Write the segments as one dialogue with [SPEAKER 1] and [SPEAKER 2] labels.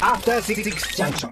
[SPEAKER 1] After Six Junction.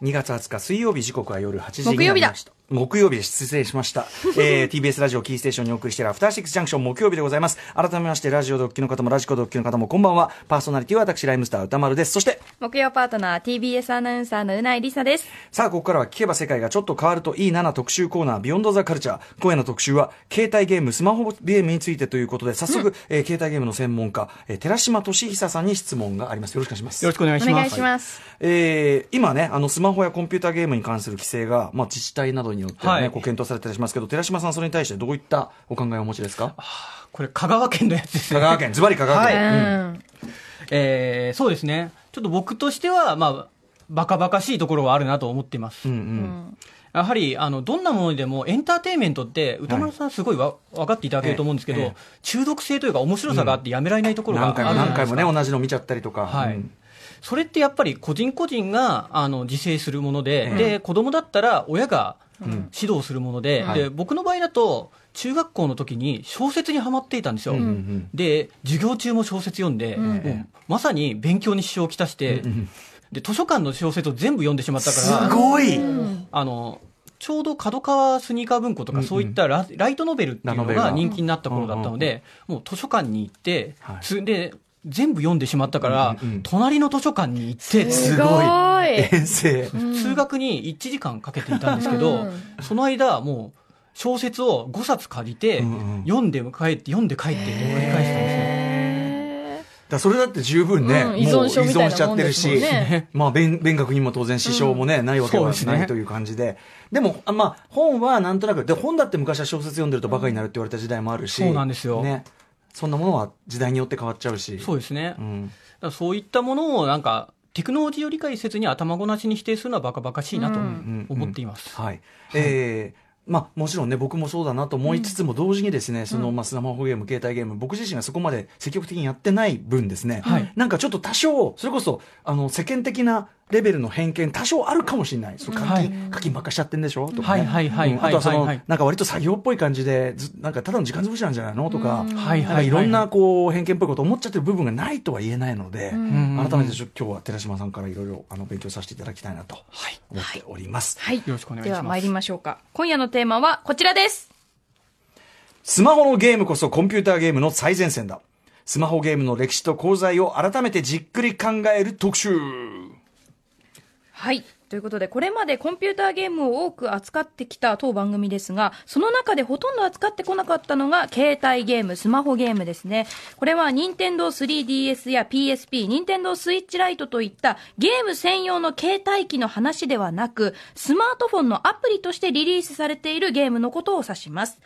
[SPEAKER 2] 2月20日水曜日時刻は夜8時に
[SPEAKER 3] 木曜日だ
[SPEAKER 2] なりました木曜日です失礼しました、えー、TBS ラジオキーステーションにお送りしているアフターシックスジャンクション木曜日でございます改めましてラジオドッキの方もラジコドッキの方もこんばんはパーソナリティは私ライムスター歌丸ですそして
[SPEAKER 3] 木曜パートナー TBS アナウンサーのうないりさです。
[SPEAKER 2] さあ、ここからは聞けば世界がちょっと変わるといいなな特集コーナー、ビヨンドザカルチャー。今夜の特集は、携帯ゲーム、スマホゲームについてということで、早速、えー携帯ゲームの専門家、えー寺島俊久さんに質問があります。よろしくお願いします。
[SPEAKER 4] よろしくお願いします。
[SPEAKER 3] お願いします。
[SPEAKER 2] えー今ね、あの、スマホやコンピューターゲームに関する規制が、まあ、自治体などによってね、
[SPEAKER 4] はい
[SPEAKER 2] こう検討されたりしますけど、寺島さん、それに対してどういったお考えをお持ちですか？
[SPEAKER 4] これ、香川県のやつですね。
[SPEAKER 2] 香川県、ズバリ香川県。
[SPEAKER 3] う
[SPEAKER 2] うん
[SPEAKER 3] ん。
[SPEAKER 4] えーそうですね。ちょっと僕としては、まあ、バカバカしいところはあるなと思っています。
[SPEAKER 2] うんう
[SPEAKER 3] うんん。
[SPEAKER 4] やはり、あの、どんなものでもエンターテインメントって、歌丸さんすごいわ、分かっていただけると思うんですけど、中毒性というか面白さがあってやめられないところがあ
[SPEAKER 2] 何回も
[SPEAKER 4] るじゃないですか。
[SPEAKER 2] 何回もね、同じの見ちゃったりとか。
[SPEAKER 4] はい
[SPEAKER 2] うん
[SPEAKER 4] それってやっぱり個人個人があの自制するもので、
[SPEAKER 2] ええ
[SPEAKER 4] で子供だったら親が指導するもので,、
[SPEAKER 2] はい。
[SPEAKER 4] で、僕の場合だと、中学校の時に小説にはまっていたんですよ。
[SPEAKER 2] うんうん
[SPEAKER 4] で、授業中も小説読んで、
[SPEAKER 3] うん
[SPEAKER 4] まさに勉強に支障をきたして、
[SPEAKER 2] うん
[SPEAKER 4] で、図書館の小説を全部読んでしまった
[SPEAKER 2] す
[SPEAKER 4] から、
[SPEAKER 2] ごい。
[SPEAKER 4] あの、ちょうど角川スニーカー文庫とか、そういったラライトノベルっていうの
[SPEAKER 2] が
[SPEAKER 4] が人気になった頃だったので、もう図書館に行って、
[SPEAKER 2] はい。
[SPEAKER 4] つで、全部読んでしまったから、
[SPEAKER 2] うんうん
[SPEAKER 4] 隣の図書館に行って、
[SPEAKER 2] すごい。遠征。
[SPEAKER 4] 通学に1時間かけていたんですけど、
[SPEAKER 3] うん。
[SPEAKER 4] その間、もう、小説を5冊借りて、
[SPEAKER 2] うんうん。
[SPEAKER 4] 読んで帰って、読んで帰ってって繰り返してたんです
[SPEAKER 2] だそれだって十分ね、
[SPEAKER 3] うん
[SPEAKER 2] もう
[SPEAKER 3] 依存症みたいなもんですもんね。
[SPEAKER 2] 依存しちゃってるし、まあ弁、弁学にも当然支障もね、ないわけは
[SPEAKER 4] そうですね。
[SPEAKER 2] ないという感じで。でも、あまあ、本はなんとなく、で、本だって昔は小説読んでるとバカになるって言われた時代もあるし、
[SPEAKER 4] そうなんですよ。
[SPEAKER 2] ね。そんなものは時代によって変わっちゃうし。
[SPEAKER 4] そうですね。
[SPEAKER 2] うん。
[SPEAKER 4] だそういったものをなんか、テクノロジーを理解せずに頭ごなしに否定するのはバカバカしいなと
[SPEAKER 3] うん
[SPEAKER 4] 思っています。
[SPEAKER 2] はい。えーまあ、もちろんね、僕もそうだなと思いつつも、同時にですね、その、まあ、スマホゲーム、携帯ゲーム、僕自身がそこまで積極的にやってない分ですね、
[SPEAKER 4] はい
[SPEAKER 2] なんかちょっと多少、それこそ、あの、世間的なレベルの偏見、多少あるかもしれない。そう課
[SPEAKER 4] はい
[SPEAKER 2] 金、課金ばっかしちゃってんでしょ？とか、ね。
[SPEAKER 4] はいはいはい
[SPEAKER 2] うんあとはその、
[SPEAKER 4] はいはい
[SPEAKER 2] なんか割と作業っぽい感じで、ずなんかただの時間潰しなんじゃないの？とか、
[SPEAKER 4] はい
[SPEAKER 2] なんかいろんな、こう、偏見っぽいこと思っちゃってる部分がないとは言えないので、
[SPEAKER 4] うん
[SPEAKER 2] 改めてちょっと今日は寺島さんからいろいろ、あの、勉強させていただきたいなと思っております。
[SPEAKER 3] はい。
[SPEAKER 4] よろしくお願いします
[SPEAKER 3] では参りましょうか。今夜のテーマはこちらです。
[SPEAKER 2] スマホのゲームこそコンピューターゲームの最前線だ。スマホゲームの歴史と功罪を改めてじっくり考える特集。
[SPEAKER 3] はい。ということで、これまでコンピューターゲームを多く扱ってきた当番組ですが、その中でほとんど扱ってこなかったのが、携帯ゲーム、スマホゲームですね。これは、任天堂 3DS や PSP、任天堂スイッチライトといったゲーム専用の携帯機の話ではなく、スマートフォンのアプリとしてリリースされているゲームのことを指します。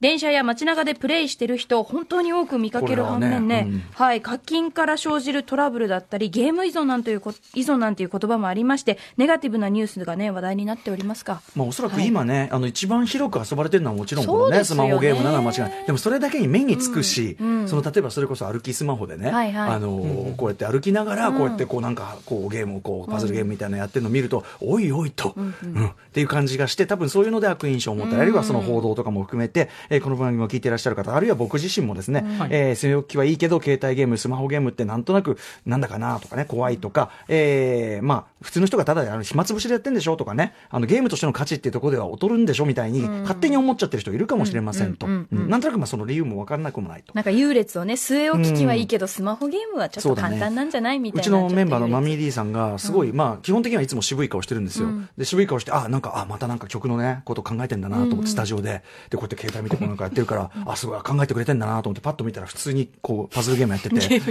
[SPEAKER 3] 電車や街中でプレイしてる人、本当に多く見かける反面ね、
[SPEAKER 2] はねうん
[SPEAKER 3] はい、課金から生じるトラブルだったり、ゲーム依存なんていうこ依存なんていう言葉もありまして、ネガティブなニュースがね、話題になっておりますが。
[SPEAKER 2] まあおそらく今ね、あの一番広く遊ばれてるのはもちろんこのね、
[SPEAKER 3] ね。
[SPEAKER 2] スマホゲームなのは間違いない。でもそれだけに目につくし、
[SPEAKER 3] うんうん。
[SPEAKER 2] その例えばそれこそ歩きスマホでね、
[SPEAKER 3] はいはい。
[SPEAKER 2] あのーこうやって歩きながら、こうやってこうなんかこうゲームをこうパズルゲームみたいなのやってるのを見ると、おいおいと、うんっていう感じがして、多分そういうので悪印象を持ったり、あるいはその報道とかも含めて、えーこの番組を聞いていらっしゃる方、あるいは僕自身もですね、
[SPEAKER 4] はい。
[SPEAKER 2] えー、据え置きはいいけど、携帯ゲーム、スマホゲームってなんとなく、なんだかなとかね、怖いとか、えー、まあ、普通の人がただあの暇つぶしでやってんでしょとかね、あのゲームとしての価値っていうところでは劣るんでしょみたいに、勝手に思っちゃってる人いるかもしれませんと。なんとなくまあその理由も分からなくもないと。
[SPEAKER 3] なんか優劣をね、据え置き機はいいけど、スマホゲームはちょっと簡単なんじゃないみた
[SPEAKER 2] うち
[SPEAKER 3] いな。
[SPEAKER 2] のメンバーのマミ
[SPEAKER 3] ー
[SPEAKER 2] ー D さんが、すごい、まあ、基本的にはいつも渋い顔してるんですよ。
[SPEAKER 3] うん。
[SPEAKER 2] で、渋い顔して、あ、なんか、あ、またなんか曲のね、こと考えてんだなと思って、スタジオで、で、こうやって携帯見てこうなんかやってるから、あ、すごい、考えてくれてんだなと思って、パッと見たら、普通に、こう、パズルゲームやってて、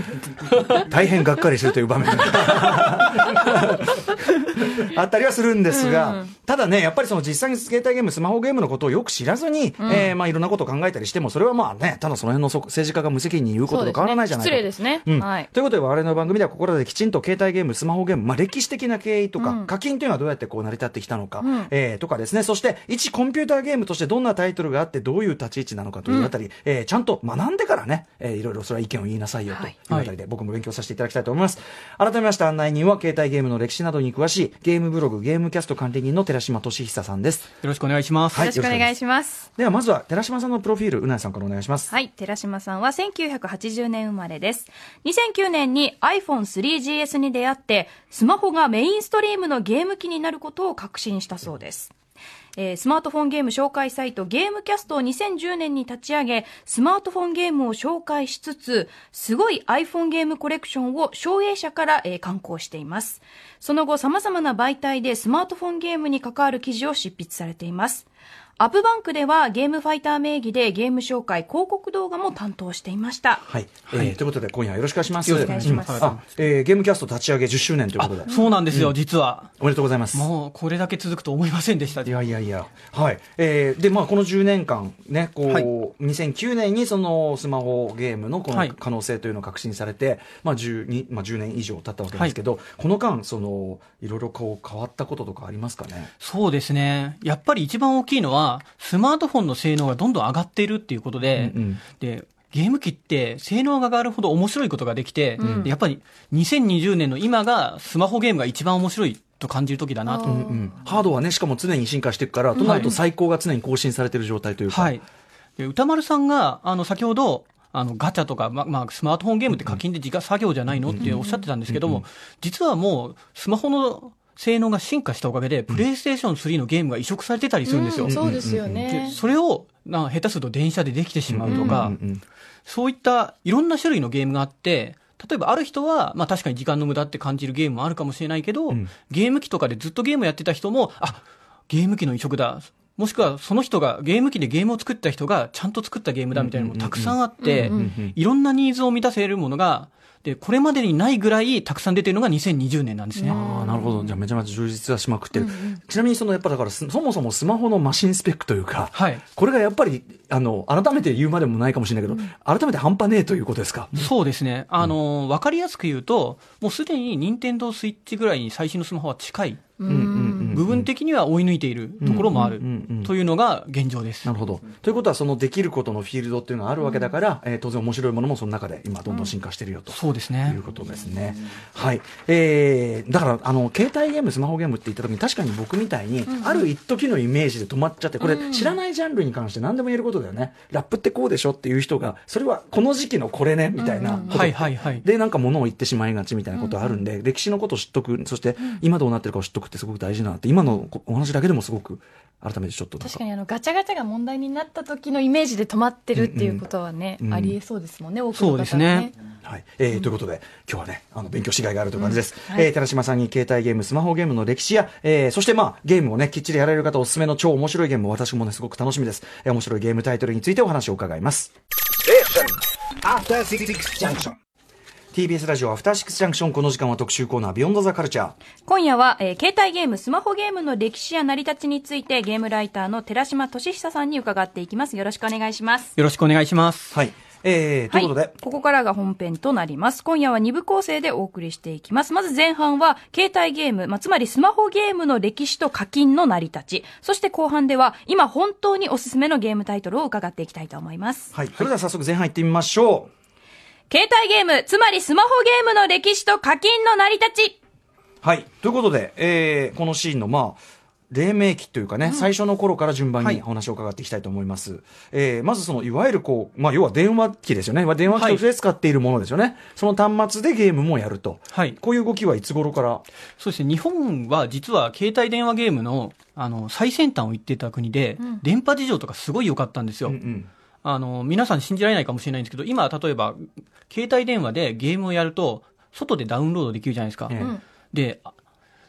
[SPEAKER 2] 大変がっかりするという場面が あったりはするんですが、ただね、やっぱりその実際に携帯ゲーム、スマホゲームのことをよく知らずに、えーまあ、いろんなことを考えたりしても、それはまあね、ただその辺のそ政治家が無責任に言うことと変わらないじゃないかと。
[SPEAKER 3] 失礼ですね。
[SPEAKER 2] うん。
[SPEAKER 3] はい。
[SPEAKER 2] ということで、我々の番組ではここらできちんと携帯ゲーム、スマホゲーム、まあ、歴史的な経緯とか、
[SPEAKER 3] うん。
[SPEAKER 2] 課金というのはどうやってこう成り立ってきたのか、
[SPEAKER 3] うん。
[SPEAKER 2] えーとかですね、そして、一コンピューターゲームとしてどんなタイトルがあって、どういう立ち位置なのかというあたり、えーちゃんと学んでからね、えーいろいろそれは意見を言いなさいよというあたりで、僕も勉強させていただきたいと思います。改めまして案内人は、携帯ゲームの歴史などに詳しい、ゲームブログ、ゲームキャスト管理人の寺島俊久さんです。
[SPEAKER 4] よろしくお願いします。
[SPEAKER 2] はい
[SPEAKER 3] よろしくお願いします。
[SPEAKER 2] では、まずは寺島さんのプロフィール、うなえさんからお願いします。
[SPEAKER 3] はい。寺島さんは1980年生まれです。2009年に iPhone3GS に出会って、スマホがメインストリームのゲーム機になることを確信したそうです。えースマートフォンゲーム紹介サイトゲームキャストを2010年に立ち上げ、スマートフォンゲームを紹介しつつ、すごい iPhone ゲームコレクションを商営者から、えー刊行しています。その後、様々な媒体でスマートフォンゲームに関わる記事を執筆されています。アップバンクではゲームファイター名義でゲーム紹介広告動画も担当していました。
[SPEAKER 2] はい、えー
[SPEAKER 4] はい
[SPEAKER 2] ということで今夜はよろしくお願いします。
[SPEAKER 4] よろしくお願いします
[SPEAKER 2] うんあ、えーゲームキャスト立ち上げ10周年ということで、
[SPEAKER 4] そうなんですよ、実は。
[SPEAKER 2] おめでとうございます。
[SPEAKER 4] もう、これだけ続くと思いませんでした。
[SPEAKER 2] いやいやいや、はい。えーで、まあ、この10年間、ね、こう、
[SPEAKER 4] はい
[SPEAKER 2] 2009年にそのスマホゲームのこの
[SPEAKER 4] はい
[SPEAKER 2] 可能性というのを確信されて、まあ、10, にまあ、10年以上経ったわけですけど、この間、その、いろいろこう変わったこととかありますかね？
[SPEAKER 4] そうですね。やっぱり一番大きいのは、スマートフォンの性能がどんどん上がっているっていうことで、
[SPEAKER 2] うんうん
[SPEAKER 4] で、ゲーム機って性能が上がるほど面白いことができて、でやっぱり2020年の今がスマホゲームが一番面白いと感じる時だなと。
[SPEAKER 2] うんうんハードはね、しかも常に進化していくから、となると最高が常に更新されている状態というか。
[SPEAKER 4] はい。で歌丸さんが、あの、先ほど、あの、ガチャとか、ま、まあ、スマートフォンゲームって課金で自家作業じゃないのっておっしゃってたんですけども、実はもう、スマホの性能が進化したおかげで、プレイステーション3のゲームが移植されてたりするんですよ。
[SPEAKER 1] うんそうですよ
[SPEAKER 4] で
[SPEAKER 1] ね。
[SPEAKER 4] それを、な下手すると電車でできてしまうとか、
[SPEAKER 2] うんうん
[SPEAKER 4] そういったいろんな種類のゲームがあって、例えばある人は、まあ確かに時間の無駄って感じるゲームもあるかもしれないけど、
[SPEAKER 2] ん
[SPEAKER 4] ゲーム機とかでずっとゲームやってた人も、あ、ゲーム機の移植だ。もしくはその人がゲーム機でゲームを作った人がちゃんと作ったゲームだみたいなのもたくさんあっていろんなニーズを満たせるものが、で、これまでにないぐらいたくさん出てるのが2020年なんですね。
[SPEAKER 2] ああ、なるほど。じゃあめちゃめちゃ充実はしまくってる。ちなみにそのやっぱだからそそもそもスマホのマシンスペックというか、
[SPEAKER 4] はい。
[SPEAKER 2] これがやっぱり、あの、改めて言うまでもないかもしれないけど、改めて半端ねえということですか？
[SPEAKER 4] そうですね。あの、わかりやすく言うと、もうすでに任天堂スイッチぐらいに最新のスマホは近い。
[SPEAKER 2] うんうんうん
[SPEAKER 4] 部分的には追い抜いているところもある
[SPEAKER 2] うんうんうん
[SPEAKER 4] というのが現状です。
[SPEAKER 2] なるほど。ということは、そのできることのフィールドっていうのがあるわけだから、えー当然面白いものもその中で今どんどん進化してるよと。
[SPEAKER 4] そうですね
[SPEAKER 2] いうことですね。はい。えー、だから、あの、携帯ゲーム、スマホゲームって言った時に、確かに僕みたいに、ある一時のイメージで止まっちゃって、これ、知らないジャンルに関して何でも言えることだよね。ラップってこうでしょっていう人が、それはこの時期のこれね、みたいなこと。
[SPEAKER 4] はいはいはい。
[SPEAKER 2] で、なんか物を言ってしまいがちみたいなことあるんで、歴史のことを知っとく、そして今どうなってるかを知っとくってすごく大事だなって、今のお話だけでもすごく、改めてちょっと
[SPEAKER 1] 確かにあのガチャガチャが問題になった時のイメージで止まってるっていうことはね、
[SPEAKER 2] うんうん
[SPEAKER 1] ありえそうですもんね、多くの方
[SPEAKER 4] そうですね。
[SPEAKER 2] はい。えーということで、今日はね、あの、勉強しがいがあるという感じです。
[SPEAKER 1] うんはい
[SPEAKER 2] えー寺島さんに携帯ゲーム、スマホゲームの歴史や、えーそしてまあ、ゲームをね、きっちりやられる方おすすめの超面白いゲーム、私もね、すごく楽しみです。えー面白いゲームタイトルについてお話を伺います。
[SPEAKER 5] Junction.
[SPEAKER 2] TBS ラジオアフターシックスジャンクション、この時間は特集コーナー、ビヨンドザカルチャー。
[SPEAKER 3] 今夜は、えー携帯ゲーム、スマホゲームの歴史や成り立ちについて、ゲームライターの寺島俊久さんに伺っていきます。よろしくお願いします。
[SPEAKER 4] よろしくお願いします。
[SPEAKER 2] はい。えー、ということで、
[SPEAKER 3] はい、ここからが本編となります。今夜は2部構成でお送りしていきます。まず前半は、携帯ゲーム、まあ、つまりスマホゲームの歴史と課金の成り立ち。そして後半では、今本当におすすめのゲームタイトルを伺っていきたいと思います。
[SPEAKER 2] はい。それでは早速前半行ってみましょ
[SPEAKER 3] 携帯ゲーム、つまりスマホゲームの歴史と課金の成り立ち。
[SPEAKER 2] う。はい。ということで、えー、このシーンの、まあ、黎明期というかね、最初の頃から順番
[SPEAKER 4] はい
[SPEAKER 2] にお話を伺っていきたいと思います。えーまずその、いわゆるこう、まあ、要は電話機ですよね。まあ電話機として使っているものですよね。その端末でゲームもやると。
[SPEAKER 4] はい。
[SPEAKER 2] こういう動きはいつ頃から？
[SPEAKER 4] そうですね。日本は実は携帯電話ゲームの、あの、最先端を行ってた国で、電波事情とかすごい良かったんですよ。
[SPEAKER 2] うんうん。
[SPEAKER 4] あの、皆さん信じられないかもしれないんですけど、今、例えば、携帯電話でゲームをやると、外でダウンロードできるじゃないですか。
[SPEAKER 2] ええ
[SPEAKER 4] で、あ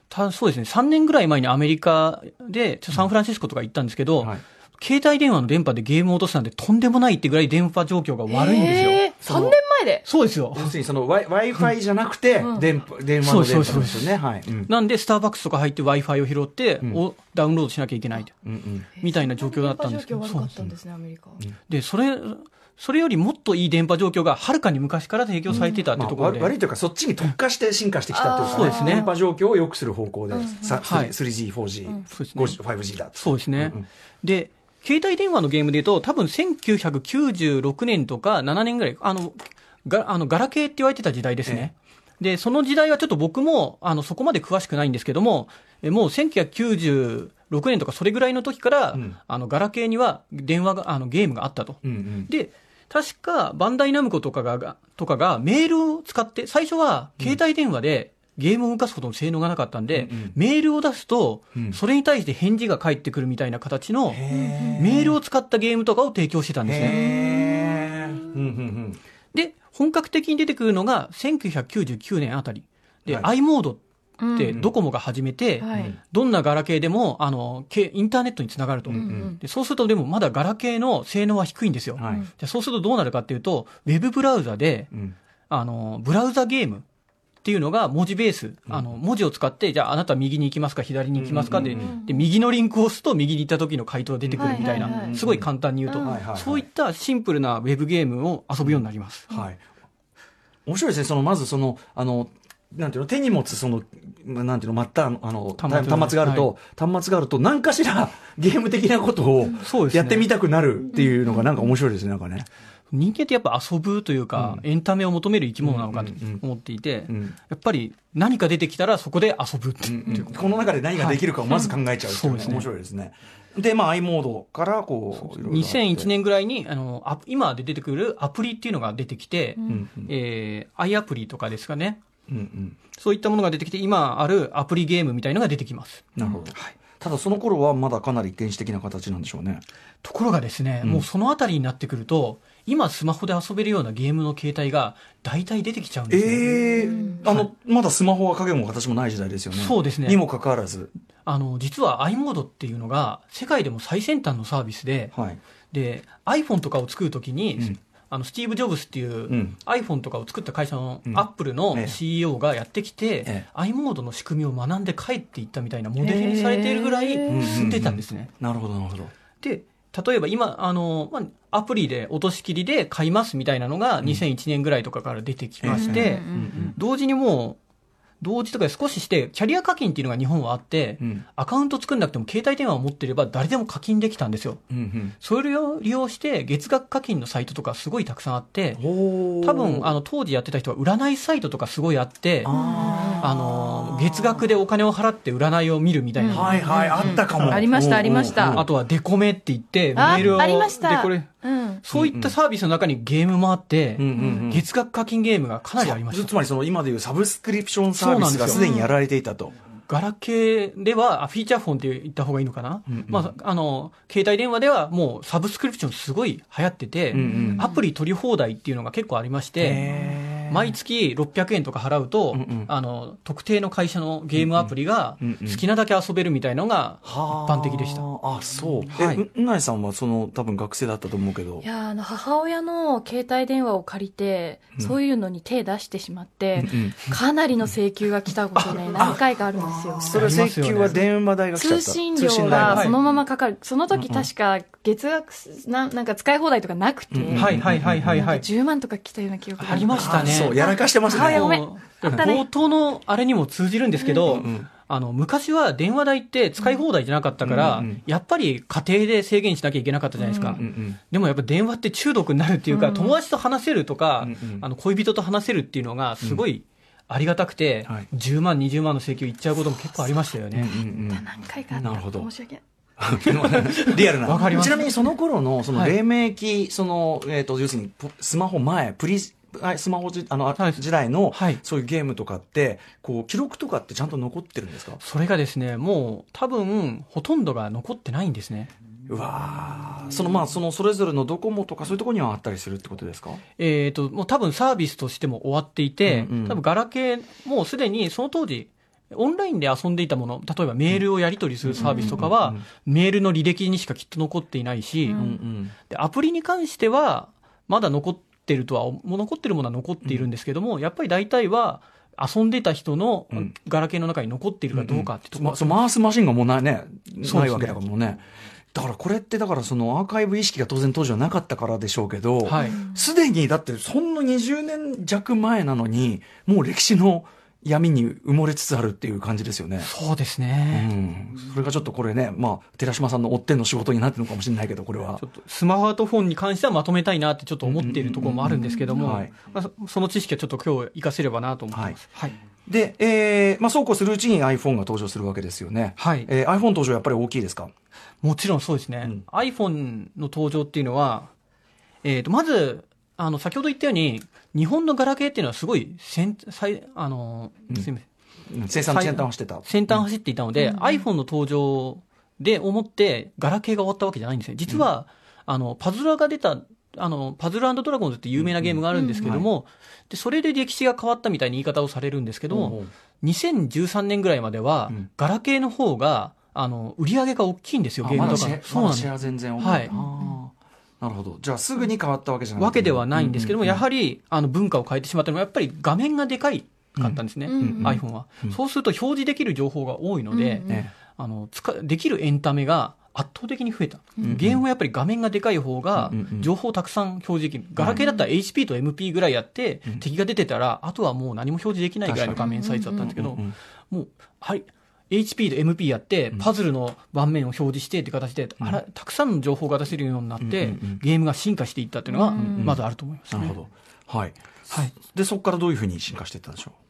[SPEAKER 4] たそうですね、3年ぐらい前にアメリカで、サンフランシスコとか行ったんですけど、
[SPEAKER 2] はい
[SPEAKER 4] 携帯電話の電波でゲームを落とすなんてとんでもないってぐらい電波状況が悪いんですよ。
[SPEAKER 1] えー、3年前で？
[SPEAKER 4] そうですよ。
[SPEAKER 2] 要するにその Wi- Wi-Fi じゃなくて、電波電話の電波ですよね。はい。うん。
[SPEAKER 4] なんで、スターバックスとか入って Wi-Fi を拾って、
[SPEAKER 2] ん。
[SPEAKER 4] おダウンロードしなきゃいけないと。
[SPEAKER 2] うんうん。
[SPEAKER 4] みたいな状況だったんですけど、
[SPEAKER 1] 電波状況悪かったんですね、アメリカ。
[SPEAKER 4] で、それ、それよりもっといい電波状況がはるかに昔から提供されていたって
[SPEAKER 2] まあ、
[SPEAKER 4] ところで、
[SPEAKER 2] 悪悪いというか、そっちに特化して進化してきたというか、
[SPEAKER 1] あー
[SPEAKER 4] そうですね。
[SPEAKER 2] 電波状況を良くする方向で、さ
[SPEAKER 4] はい。
[SPEAKER 2] 3G、4G、
[SPEAKER 4] そうですね。
[SPEAKER 2] 5G 5G だと。
[SPEAKER 4] そうですね。
[SPEAKER 2] うんうん。
[SPEAKER 4] で、携帯電話のゲームで言うと、多分1996年とか7年ぐらい、あの、があのガラケーって言われてた時代ですね。で、その時代はちょっと僕も、あの、そこまで詳しくないんですけども、えもう1996年とかそれぐらいの時から、
[SPEAKER 2] ん
[SPEAKER 4] あの、ガラケーには電話が、あの、ゲームがあったと。
[SPEAKER 2] うんうん
[SPEAKER 4] で、確か、バンダイナムコとかが、とかがメールを使って、最初は携帯電話でゲームを動かすことの性能がなかったんで、
[SPEAKER 2] うんうん
[SPEAKER 4] メールを出すと
[SPEAKER 2] うん、
[SPEAKER 4] それに対して返事が返ってくるみたいな形の、
[SPEAKER 2] へ
[SPEAKER 4] メールを使ったゲームとかを提供してたんですね。
[SPEAKER 2] へーうんうん
[SPEAKER 4] で、本格的に出てくるのが1999年あたり。で、
[SPEAKER 2] はい
[SPEAKER 4] i モード
[SPEAKER 3] うん
[SPEAKER 4] ってドコモが始めて、
[SPEAKER 3] はい。
[SPEAKER 4] どんなガラケーでも、あの、けインターネットにつながると。
[SPEAKER 2] うんうん
[SPEAKER 4] でそうするとでもまだガラケーの性能は低いんですよ。
[SPEAKER 2] うんはい
[SPEAKER 4] じゃあそうするとどうなるかっていうと、ウェブブラウザで、
[SPEAKER 2] うん
[SPEAKER 4] あの、ブラウザゲームっていうのが文字ベース、あの、文字を使って、じゃああなた右に行きますか、左に行きますかで、で、右のリンクを押すと右に行った時の回答が出てくるみたいな、
[SPEAKER 3] はいはいはい
[SPEAKER 4] すごい簡単に言うと、そういったシンプルなウェブゲームを遊ぶようになります。
[SPEAKER 2] はい。面白いですね。その、まずその、あの、なんていうの、手に持つその、まあなんていうの、また、あの、
[SPEAKER 4] 端末
[SPEAKER 2] 端末があると、端末があると、何かしらゲーム的なことをやってみたくなるっていうのがなんか面白いですね、なんかね。
[SPEAKER 4] 人間ってやっぱ遊ぶというか、エンタメを求める生き物なのかと思っていて、
[SPEAKER 2] うん。
[SPEAKER 4] やっぱり何か出てきたらそこで遊ぶっていう。こ
[SPEAKER 2] の中で何ができるかをまず考えちゃうっていうのが面白いですね。で、まあ、i モードから、こう、いろいろあって。
[SPEAKER 4] 2001。年ぐらいにあのアプ今で出てくるアプリっていうのが出てきて、
[SPEAKER 2] うんうん
[SPEAKER 4] えー、i アプリとかですかね。
[SPEAKER 2] うんうん。
[SPEAKER 4] そういったものが出てきて今あるアプリゲームみたいのが出てきます。
[SPEAKER 2] なるほど。ただ、その頃はまだかなり原始的な形なんでしょうね。
[SPEAKER 4] ところがですね、
[SPEAKER 2] うん。
[SPEAKER 4] もうそのあたりになってくると今スマホで遊べるようなゲームの形態が大体出てきちゃうんですね、
[SPEAKER 2] ええあの、まだスマホは影も形もない時代ですよね。
[SPEAKER 4] そうですね
[SPEAKER 2] にもかかわらず。
[SPEAKER 4] あの実は i モードっていうのが世界でも最先端のサービスで、
[SPEAKER 2] はい。
[SPEAKER 4] で iPhone とかを作るときに、
[SPEAKER 2] うん
[SPEAKER 4] あのスティーブ・ジョブスっていう、
[SPEAKER 2] うん
[SPEAKER 4] iPhone とかを作った会社の
[SPEAKER 2] うん
[SPEAKER 4] アップルの
[SPEAKER 2] ええ
[SPEAKER 4] CEO がやってきて、
[SPEAKER 2] ええ
[SPEAKER 4] i モードの仕組みを学んで帰っていったみたいなモデルにされているぐらい進んでたんですね。
[SPEAKER 2] なるほど、なるほど。
[SPEAKER 4] で例えば今あの、まあ、アプリで落とし切りで買いますみたいなのが2001年ぐらいとかから出てきまして、同時にもう同時とかで少ししてキャリア課金っていうのが日本はあって、
[SPEAKER 2] うん。
[SPEAKER 4] アカウント作んなくても携帯電話を持ってれば誰でも課金できたんですよ。
[SPEAKER 2] うん
[SPEAKER 4] それを利用して月額課金のサイトとかすごいたくさんあって
[SPEAKER 2] うん。
[SPEAKER 4] 多分あの当時やってた人は占いサイトとかすごいあって
[SPEAKER 2] あ
[SPEAKER 4] あの月額でお金を払って占いを見るみたいな、
[SPEAKER 2] ーはいはい、あったかも。
[SPEAKER 3] ありましたありました。
[SPEAKER 2] うんうんうん。
[SPEAKER 4] あとはデコメって言ってメ
[SPEAKER 3] あ
[SPEAKER 4] ールを
[SPEAKER 3] ありました。
[SPEAKER 4] でこれ
[SPEAKER 3] うん。
[SPEAKER 4] そういったサービスの中にゲームもあって、
[SPEAKER 2] うんうんうん。
[SPEAKER 4] 月額課金ゲームがかなりありました。
[SPEAKER 2] つまりその今でいうサブスクリプションサービスが
[SPEAKER 4] そうなんです
[SPEAKER 2] でにやられていたと。
[SPEAKER 4] ガラケーでは、あフィーチャーフォンって言った方がいいのかな、
[SPEAKER 2] うんうん。
[SPEAKER 4] まあ、あの、携帯電話ではもうサブスクリプションすごい流行ってて、
[SPEAKER 2] うんうん
[SPEAKER 4] アプリ取り放題っていうのが結構ありまして、毎月600円とか払うと、
[SPEAKER 2] うんうん
[SPEAKER 4] あの、特定の会社のゲームアプリが
[SPEAKER 2] うんうん
[SPEAKER 4] 好きなだけ遊べるみたいのが一
[SPEAKER 2] は
[SPEAKER 4] 般的でした。
[SPEAKER 2] あ、そう。
[SPEAKER 4] はい
[SPEAKER 2] え、ううなえさんはその多分学生だったと思うけど
[SPEAKER 3] い。やーあの母親の携帯電話を借りて、そういうのに手出してしまって、
[SPEAKER 2] うんうん
[SPEAKER 3] かなりの請求が来たことね、何回かあるんですよ。
[SPEAKER 2] それは請求は電話代が来ちゃった。
[SPEAKER 3] 通信料
[SPEAKER 2] 代
[SPEAKER 3] が
[SPEAKER 2] が
[SPEAKER 3] そのままかかる。その時確か月額な、なんか使い放題とかなくて、
[SPEAKER 2] うん
[SPEAKER 4] はいはいはいはい
[SPEAKER 3] なんか
[SPEAKER 4] はい。
[SPEAKER 3] 10万とか来たような記憶が
[SPEAKER 4] ありましたね。
[SPEAKER 2] あそう、やらかしてます
[SPEAKER 3] ね。
[SPEAKER 4] 冒頭のあれにも通じるんですけど、
[SPEAKER 2] ん
[SPEAKER 4] あの昔は電話代って使い放題じゃなかったから、
[SPEAKER 2] うんうん
[SPEAKER 4] やっぱり家庭で制限しなきゃいけなかったじゃないですか。
[SPEAKER 2] うんうん
[SPEAKER 4] でもやっぱ電話って中毒になるっていうか、友達と話せるとか、
[SPEAKER 2] うんうん
[SPEAKER 4] あの恋人と話せるっていうのがすごいありがたくて、
[SPEAKER 2] はい
[SPEAKER 4] 10万、20万の請求いっちゃうことも結構ありましたよね。
[SPEAKER 3] 何回かあった。
[SPEAKER 2] なるほど
[SPEAKER 3] 申し訳ない。
[SPEAKER 2] リアルな。
[SPEAKER 4] わかります
[SPEAKER 2] ちなみにその頃の、その
[SPEAKER 4] はい
[SPEAKER 2] 黎明期、その、えっと、要するに、プスマホ前、プリ、あスマホじあの、
[SPEAKER 4] はい
[SPEAKER 2] 時代の
[SPEAKER 4] はい、
[SPEAKER 2] そういうゲームとかって、こう、記録とかってちゃんと残ってるんですか？
[SPEAKER 4] それがですね、もう多分ほとんどが残ってないんですね。
[SPEAKER 2] うわー。その、まあ、その、それぞれのドコモとかそういうところにはあったりするってことですか？
[SPEAKER 4] えー、ともう多分サービスとしても終わっていて、
[SPEAKER 2] うんうん。
[SPEAKER 4] 多分ガラケー、もうすでにその当時、オンラインで遊んでいたもの、例えばメールをやり取りするサービスとかは、
[SPEAKER 2] うんうん
[SPEAKER 4] メールの履歴にしかきっと残っていないし、
[SPEAKER 3] うん
[SPEAKER 2] うん。
[SPEAKER 4] でアプリに関しては、まだ残ってるとは、残ってるものは残っているんですけども、やっぱり大体は、遊んでた人の
[SPEAKER 2] うん。
[SPEAKER 4] ガラケーの中に残っているかどうかってところ、
[SPEAKER 2] まそう回すマシンがもうないね、ないわけだからもうね。だからこれって、だからそのアーカイブ意識が当然当時はなかったからでしょうけど、
[SPEAKER 4] はい、
[SPEAKER 2] すでにだってそんな20年弱前なのに、もう歴史の闇に埋もれつつあるっていう感じですよね。
[SPEAKER 4] そうです
[SPEAKER 2] う
[SPEAKER 4] ね。
[SPEAKER 2] ん。それがちょっとこれね、まあ、寺島さんの追ってんの仕事になってるのかもしれないけど、これは
[SPEAKER 4] ちょ。っとスマートフォンに関してはまとめたいなってちょっと思っているところもあるんですけどもそその知識はちょっと今日活かせればなと思ってます。はい。
[SPEAKER 2] で、えー、まあ、そうこうするうちに iPhone が登場するわけですよね。
[SPEAKER 4] はい
[SPEAKER 2] えー、iPhone 登場やっぱり大きいですか？
[SPEAKER 4] もちろんそうですね。
[SPEAKER 2] うん
[SPEAKER 4] iPhone の登場っていうのは、えっ、と、まず、あの、先ほど言ったように、日本のガラケーっていうのはすごい先、最あの、
[SPEAKER 2] うん
[SPEAKER 4] すみません。
[SPEAKER 2] うん生産の先端をしてた。
[SPEAKER 4] 先端走っていたので、iPhone の登場で思って、ガラケーが終わったわけじゃないんですね。実は、あの、パズルが出た、あの、パズルドラゴンズって有名なゲームがあるんですけども、で、それで歴史が変わったみたいな言い方をされるんですけども、
[SPEAKER 2] うんうん
[SPEAKER 4] 2013年ぐらいまでは、
[SPEAKER 2] うん
[SPEAKER 4] ガラケーの方が、あの、売り上げが大きいんですよ、
[SPEAKER 2] あ
[SPEAKER 4] ゲームとか
[SPEAKER 2] ま。
[SPEAKER 4] そうなんです
[SPEAKER 2] まだシェア全然多い。
[SPEAKER 4] はい
[SPEAKER 2] なるほど。じゃあすぐに変わったわけじゃない。
[SPEAKER 4] わけではないんですけども、やは
[SPEAKER 2] り、
[SPEAKER 4] りあの文化を変えてしまったのは、やっぱり画面がでかいかったんですね、
[SPEAKER 1] うんうん
[SPEAKER 4] iPhone は、
[SPEAKER 2] うん
[SPEAKER 4] そうすると表示できる情報が多いので、
[SPEAKER 1] うん
[SPEAKER 2] ね
[SPEAKER 4] あの使できるエンタメが圧倒的に増えた、
[SPEAKER 2] ん
[SPEAKER 4] ゲームはやっぱり画面がでかい方が
[SPEAKER 2] うんうん
[SPEAKER 4] 情報をたくさん表示できる、ガラケーだったら HP と MP ぐらいやって、
[SPEAKER 2] うん
[SPEAKER 4] 敵が出てたら、あとはもう何も表示できないぐらいの画面サイズだったんですけど、
[SPEAKER 2] うんうん
[SPEAKER 4] もう、はい。HP と MP やって
[SPEAKER 2] ん、
[SPEAKER 4] パズルの盤面を表示してって形で、あら、たくさんの情報が出せるようになって、ゲームが進化していったっていうのが、
[SPEAKER 1] うん
[SPEAKER 4] まずあると思います、ね
[SPEAKER 2] なるほど。はい。
[SPEAKER 4] はい。
[SPEAKER 2] で、そこからどういうふうに進化していったんでしょう？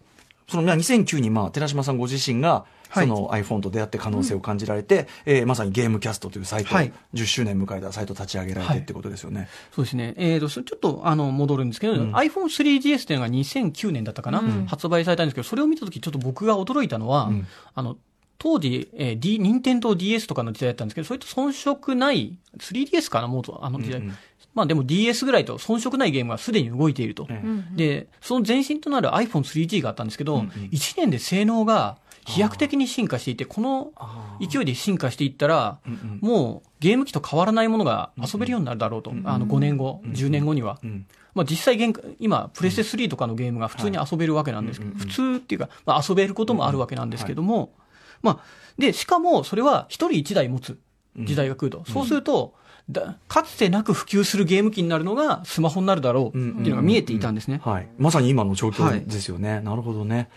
[SPEAKER 2] その、まあ2009に、まあ、寺島さんご自身が、
[SPEAKER 4] はい。
[SPEAKER 2] その iPhone と出会って可能性を感じられて、えーまさにゲームキャストというサイト、
[SPEAKER 4] はい。
[SPEAKER 2] 10周年迎えたサイト立ち上げられてってことですよね。
[SPEAKER 4] そうですね。えーと、ちょっと、あの、戻るんですけど、
[SPEAKER 2] うん。
[SPEAKER 4] iPhone3GS っていうのが2009年だったかな、
[SPEAKER 1] うん。
[SPEAKER 4] 発売されたんですけど、それを見たとき、ちょっと僕が驚いたのは、
[SPEAKER 2] うん。
[SPEAKER 4] あの、当時、えー、D、任天堂 DS とかの時代だったんですけど、それと遜色ない、3DS かな、もうと、あの時代。
[SPEAKER 2] うんうん
[SPEAKER 4] まあでも DS ぐらいと遜色ないゲームがすでに動いていると。で、その前身となる iPhone3G があったんですけど、
[SPEAKER 2] うんうん。
[SPEAKER 4] 1年で性能が飛躍的に進化していて、この
[SPEAKER 2] あ
[SPEAKER 4] 勢いで進化していったら、もうゲーム機と変わらないものが遊べるようになるだろうと、あの5年後、10年後には。
[SPEAKER 2] うん
[SPEAKER 4] まあ、実際現、今、プレステ3とかのゲームが普通に遊べるわけなんですけど、普通っていうか、まあ、遊べることもあるわけなんですけども、まあ、で、しかもそれは一人一台持つ時代が来ると。そうすると、だかつてなく普及するゲーム機になるのがスマホになるだろうっていうのが見えていたんですね。
[SPEAKER 2] はい。まさに今の状況ですよね。なるほどね。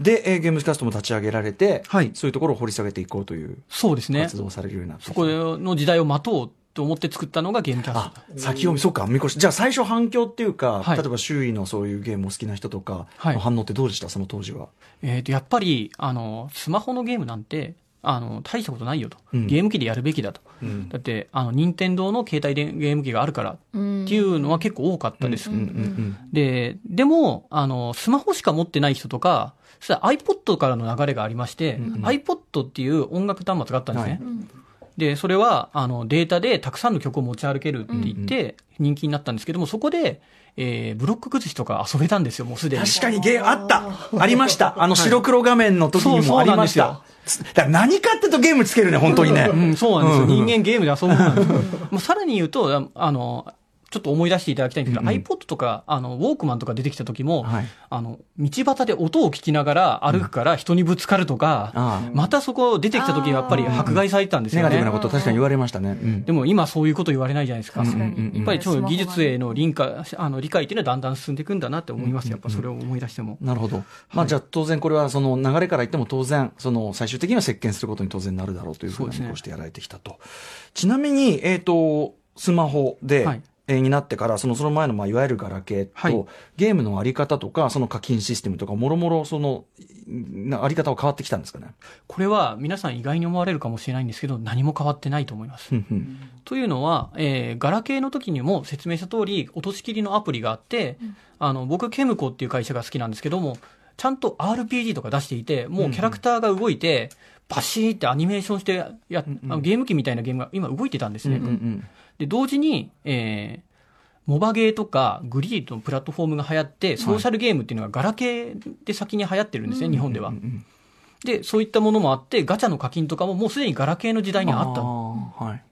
[SPEAKER 2] で、えーゲームキャストも立ち上げられて、
[SPEAKER 4] はい
[SPEAKER 2] そういうところを掘り下げていこうという
[SPEAKER 4] そうですね
[SPEAKER 2] 活。動をされるようになって
[SPEAKER 4] そこの時代を待とうと思って作ったのがゲームキャス
[SPEAKER 2] あ
[SPEAKER 4] ト。
[SPEAKER 2] 先読み、そうか、見越し。じゃあ最初反響っていうか、
[SPEAKER 4] はい
[SPEAKER 2] 例えば周囲のそういうゲームを好きな人とか
[SPEAKER 4] はい
[SPEAKER 2] の反応ってどうでした、その当時は。
[SPEAKER 4] えー、とやっぱりあのスマホのゲームなんてあの大したことないよと、
[SPEAKER 2] うん。
[SPEAKER 4] ゲーム機でやるべきだと、
[SPEAKER 2] うん。
[SPEAKER 4] だってあの任天堂の携帯でゲーム機があるから
[SPEAKER 1] うん。
[SPEAKER 4] っていうのは結構多かったです、
[SPEAKER 2] うんうん
[SPEAKER 4] ででもあのスマホしか持ってない人とかそれは iPod からの流れがありまして、
[SPEAKER 2] うんうん。
[SPEAKER 4] iPod っていう音楽端末があったんですね、
[SPEAKER 2] はい。
[SPEAKER 1] うん。
[SPEAKER 4] でそれはあのデータでたくさんの曲を持ち歩けるって言って人気になったんですけどもそこで、えーブロック崩しとか遊べたんですよもうすでに
[SPEAKER 2] 確かにゲームあったありましたあの白黒画面の時にもありました。つだから何かっていうとゲームつけるね、本当にね。
[SPEAKER 4] うん、そうなんですよ。人間ゲームで遊ぶもんなんですよ。もうさらに言うと、ああの、ちょっと思い出していただきたいんですけど、
[SPEAKER 2] うんうん
[SPEAKER 4] iPod とか、あの、ウォークマンとか出てきた時も、
[SPEAKER 2] はい
[SPEAKER 4] あの、道端で音を聞きながら歩くから人にぶつかるとか、
[SPEAKER 2] ああ
[SPEAKER 4] またそこ出てきた時にやっぱり迫害されてたんですよね
[SPEAKER 2] ネガティブな。こと確かに言われましたね。うん
[SPEAKER 4] でも今そういうこと言われないじゃないですか。やっぱり超技術への理解あの理解っていうのはだんだん進んでいくんだなって思います。やっぱそれを思い出しても。
[SPEAKER 2] なるほど。まあじゃあ当然これはその流れから言っても当然、その最終的には席巻することに当然なるだろうというふうな
[SPEAKER 4] そう
[SPEAKER 2] してやられてきたと。ちなみに、えっ、と、スマホで、
[SPEAKER 4] はい
[SPEAKER 2] えーになってから、そのその前の、まあ、いわゆるガラケーと、
[SPEAKER 4] はい
[SPEAKER 2] ゲームのあり方とか、その課金システムとか、もろもろ、その、なあり方は変わってきたんですかね？
[SPEAKER 4] これは皆さん意外に思われるかもしれないんですけど、何も変わってないと思います。
[SPEAKER 2] うんうん
[SPEAKER 4] というのは、えーガラケーの時にも説明した通り、落としきりのアプリがあって、あの、僕、ケムコっていう会社が好きなんですけども、ちゃんと RPG とか出していて、もうキャラクターが動いて、バシーってアニメーションしてや、あのゲーム機みたいなゲームが今動いてたんですね。
[SPEAKER 2] うんうん
[SPEAKER 4] で、同時に、えーモバゲーとかグリーのプラットフォームが流行って、ソーシャルゲームっていうのがガラケーで先に流行ってるんですね、日本では。で、そういったものもあって、ガチャの課金とかももうすでにガラケーの時代にあった。
[SPEAKER 2] はい。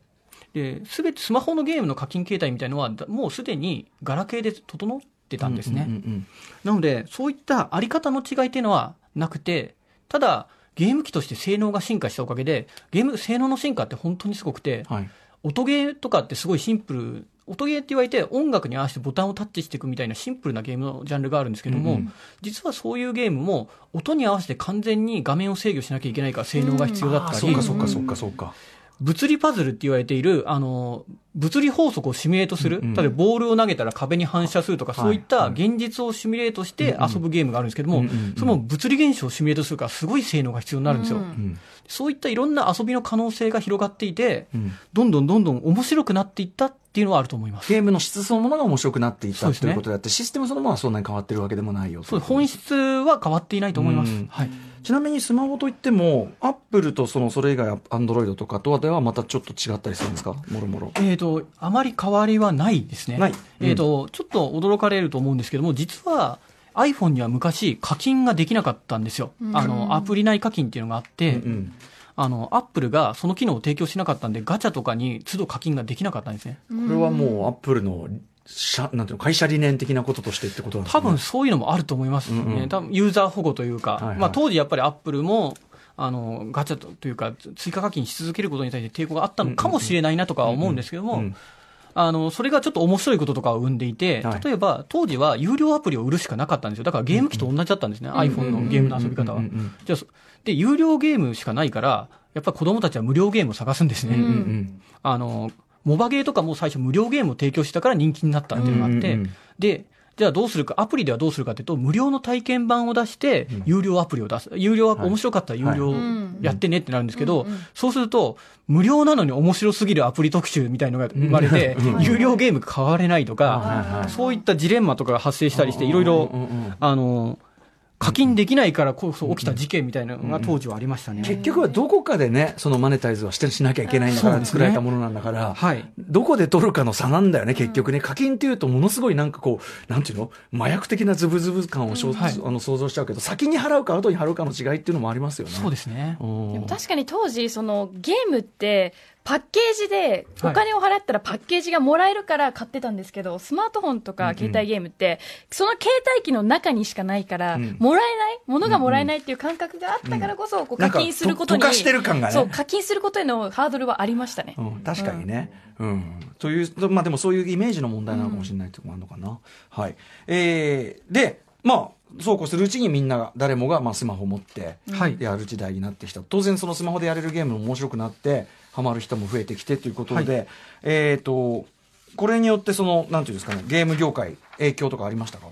[SPEAKER 4] で、すべてスマホのゲームの課金形態みたいのは、だもうすでにガラケーで整ってたんですね。
[SPEAKER 2] うんうん
[SPEAKER 4] なので、そういったあり方の違いっていうのはなくて、ただ、ゲーム機として性能が進化したおかげで、ゲーム、性能の進化って本当にすごくて、
[SPEAKER 2] うんはい。
[SPEAKER 4] 音ゲーとかってすごいシンプル、音ゲーって言われて音楽に合わせてボタンをタッチしていくみたいなシンプルなゲームのジャンルがあるんですけども、
[SPEAKER 2] うんうん
[SPEAKER 4] 実はそういうゲームも音に合わせて完全に画面を制御しなきゃいけないから性能が必要だ
[SPEAKER 2] あ
[SPEAKER 4] ったり、
[SPEAKER 2] そうかそうかそうかそうか。
[SPEAKER 4] 物理パズルって言われている、あの、物理法則をシミュレートする。
[SPEAKER 2] うん。うん
[SPEAKER 4] 例えばボールを投げたら壁に反射するとか、
[SPEAKER 2] はい。
[SPEAKER 4] そういった現実をシミュレートして遊ぶゲームがあるんですけども、
[SPEAKER 2] うんうんうん
[SPEAKER 4] その物理現象をシミュレートするからすごい性能が必要になるんですよ。
[SPEAKER 1] うん。
[SPEAKER 2] うん
[SPEAKER 4] そういったいろんな遊びの可能性が広がっていて、
[SPEAKER 2] うん。
[SPEAKER 4] どんどんどんどん面白くなっていったっていうのはあると思います。
[SPEAKER 2] ゲームの質そのものが面白くなっていったということであって、システムそのものはそんなに変わってるわけでもないよ
[SPEAKER 4] そう本質は変わっていないと思います。
[SPEAKER 2] うん。
[SPEAKER 4] はい。
[SPEAKER 2] ちなみにスマホといっても、アップルとそのそれ以外、アンドロイドとかとはではまたちょっと違ったりするんですか、もろもろ。
[SPEAKER 4] えー、と、あまり変わりはないですね。
[SPEAKER 2] ないうん
[SPEAKER 4] えー、と、ちょっと驚かれると思うんですけども、実は iPhone には昔課金ができなかったんですよ。あの、アプリ内課金っていうのがあって、
[SPEAKER 2] うん
[SPEAKER 4] あの、アップルがその機能を提供しなかったんで、ガチャとかに都度課金ができなかったんですね。
[SPEAKER 2] これはもうアップルの社なんていうの会社理念的なこととしてってことなんですか、ね、
[SPEAKER 4] 多分そういうのもあると思いますね。
[SPEAKER 2] うんうん。
[SPEAKER 4] 多分ユーザー保護というか、
[SPEAKER 2] はいはい。
[SPEAKER 4] まあ当時やっぱりアップルも、あの、ガチャとというか、追加課金し続けることに対して抵抗があったのかもしれないなとかは思うんですけども、あの、それがちょっと面白いこととかを生んでいて、
[SPEAKER 2] はい。
[SPEAKER 4] 例えば当時は有料アプリを売るしかなかったんですよ。だからゲーム機と同じだったんですね、iPhone のゲームの遊び方は。じゃで、有料ゲームしかないから、やっぱり子供たちは無料ゲームを探すんですね。
[SPEAKER 2] うんうん。
[SPEAKER 4] あの、モバゲーとかも最初無料ゲームを提供したから人気になったっていうのがあって、
[SPEAKER 2] うんうんうん
[SPEAKER 4] で、じゃあどうするか、アプリではどうするかというと、無料の体験版を出して、有料アプリを出す。有料アプ
[SPEAKER 2] はい。
[SPEAKER 4] 面白かったら有料
[SPEAKER 1] うん
[SPEAKER 4] やってねってなるんですけど、そうすると、無料なのに面白すぎるアプリ特集みたいのが生まれて、有料ゲームが買われないとか、
[SPEAKER 2] はい
[SPEAKER 4] そういったジレンマとかが発生したりして、いろいろあの、課金できないからこそ起きた事件みたいなのが当時はありましたね。
[SPEAKER 2] 結局はどこかでね、そのマネタイズはしてしなきゃいけないんだから作られたものなんだから、
[SPEAKER 4] はい。
[SPEAKER 2] どこで取るかの差なんだよね、結局ね。課金っていうとものすごいなんかこう、なんていうの麻薬的なズブズブ感をしょ、
[SPEAKER 4] はい
[SPEAKER 2] あの想像しちゃうけど、先に払うか後に払うかの違いっていうのもありますよね。
[SPEAKER 4] そうですね。
[SPEAKER 2] うん
[SPEAKER 1] でも確かに当時、そのゲームって、パッケージでお金を払ったらパッケージがもらえるから買ってたんですけど、スマートフォンとか携帯ゲームって、その携帯機の中にしかないから、
[SPEAKER 2] うん
[SPEAKER 1] もらえない？物がもらえないっていう感覚があったからこそ、こう課金することに、
[SPEAKER 2] と溶かしてる感がね
[SPEAKER 1] そう、課金することへのハードルはありましたね。
[SPEAKER 2] うん、確かにね。うん。という、まあでもそういうイメージの問題なのかもしれないってこともあるのかな。はい。えー、で、まあ、そうこうするうちにみんなが、誰もがまあスマホ持って、
[SPEAKER 4] はい
[SPEAKER 2] やる時代になってきた。当然そのスマホでやれるゲームも面白くなって、ハマる人も増えてきてということで、えっ、と、これによってその、なんていうんですかね、ゲーム業界、影響とかありましたか？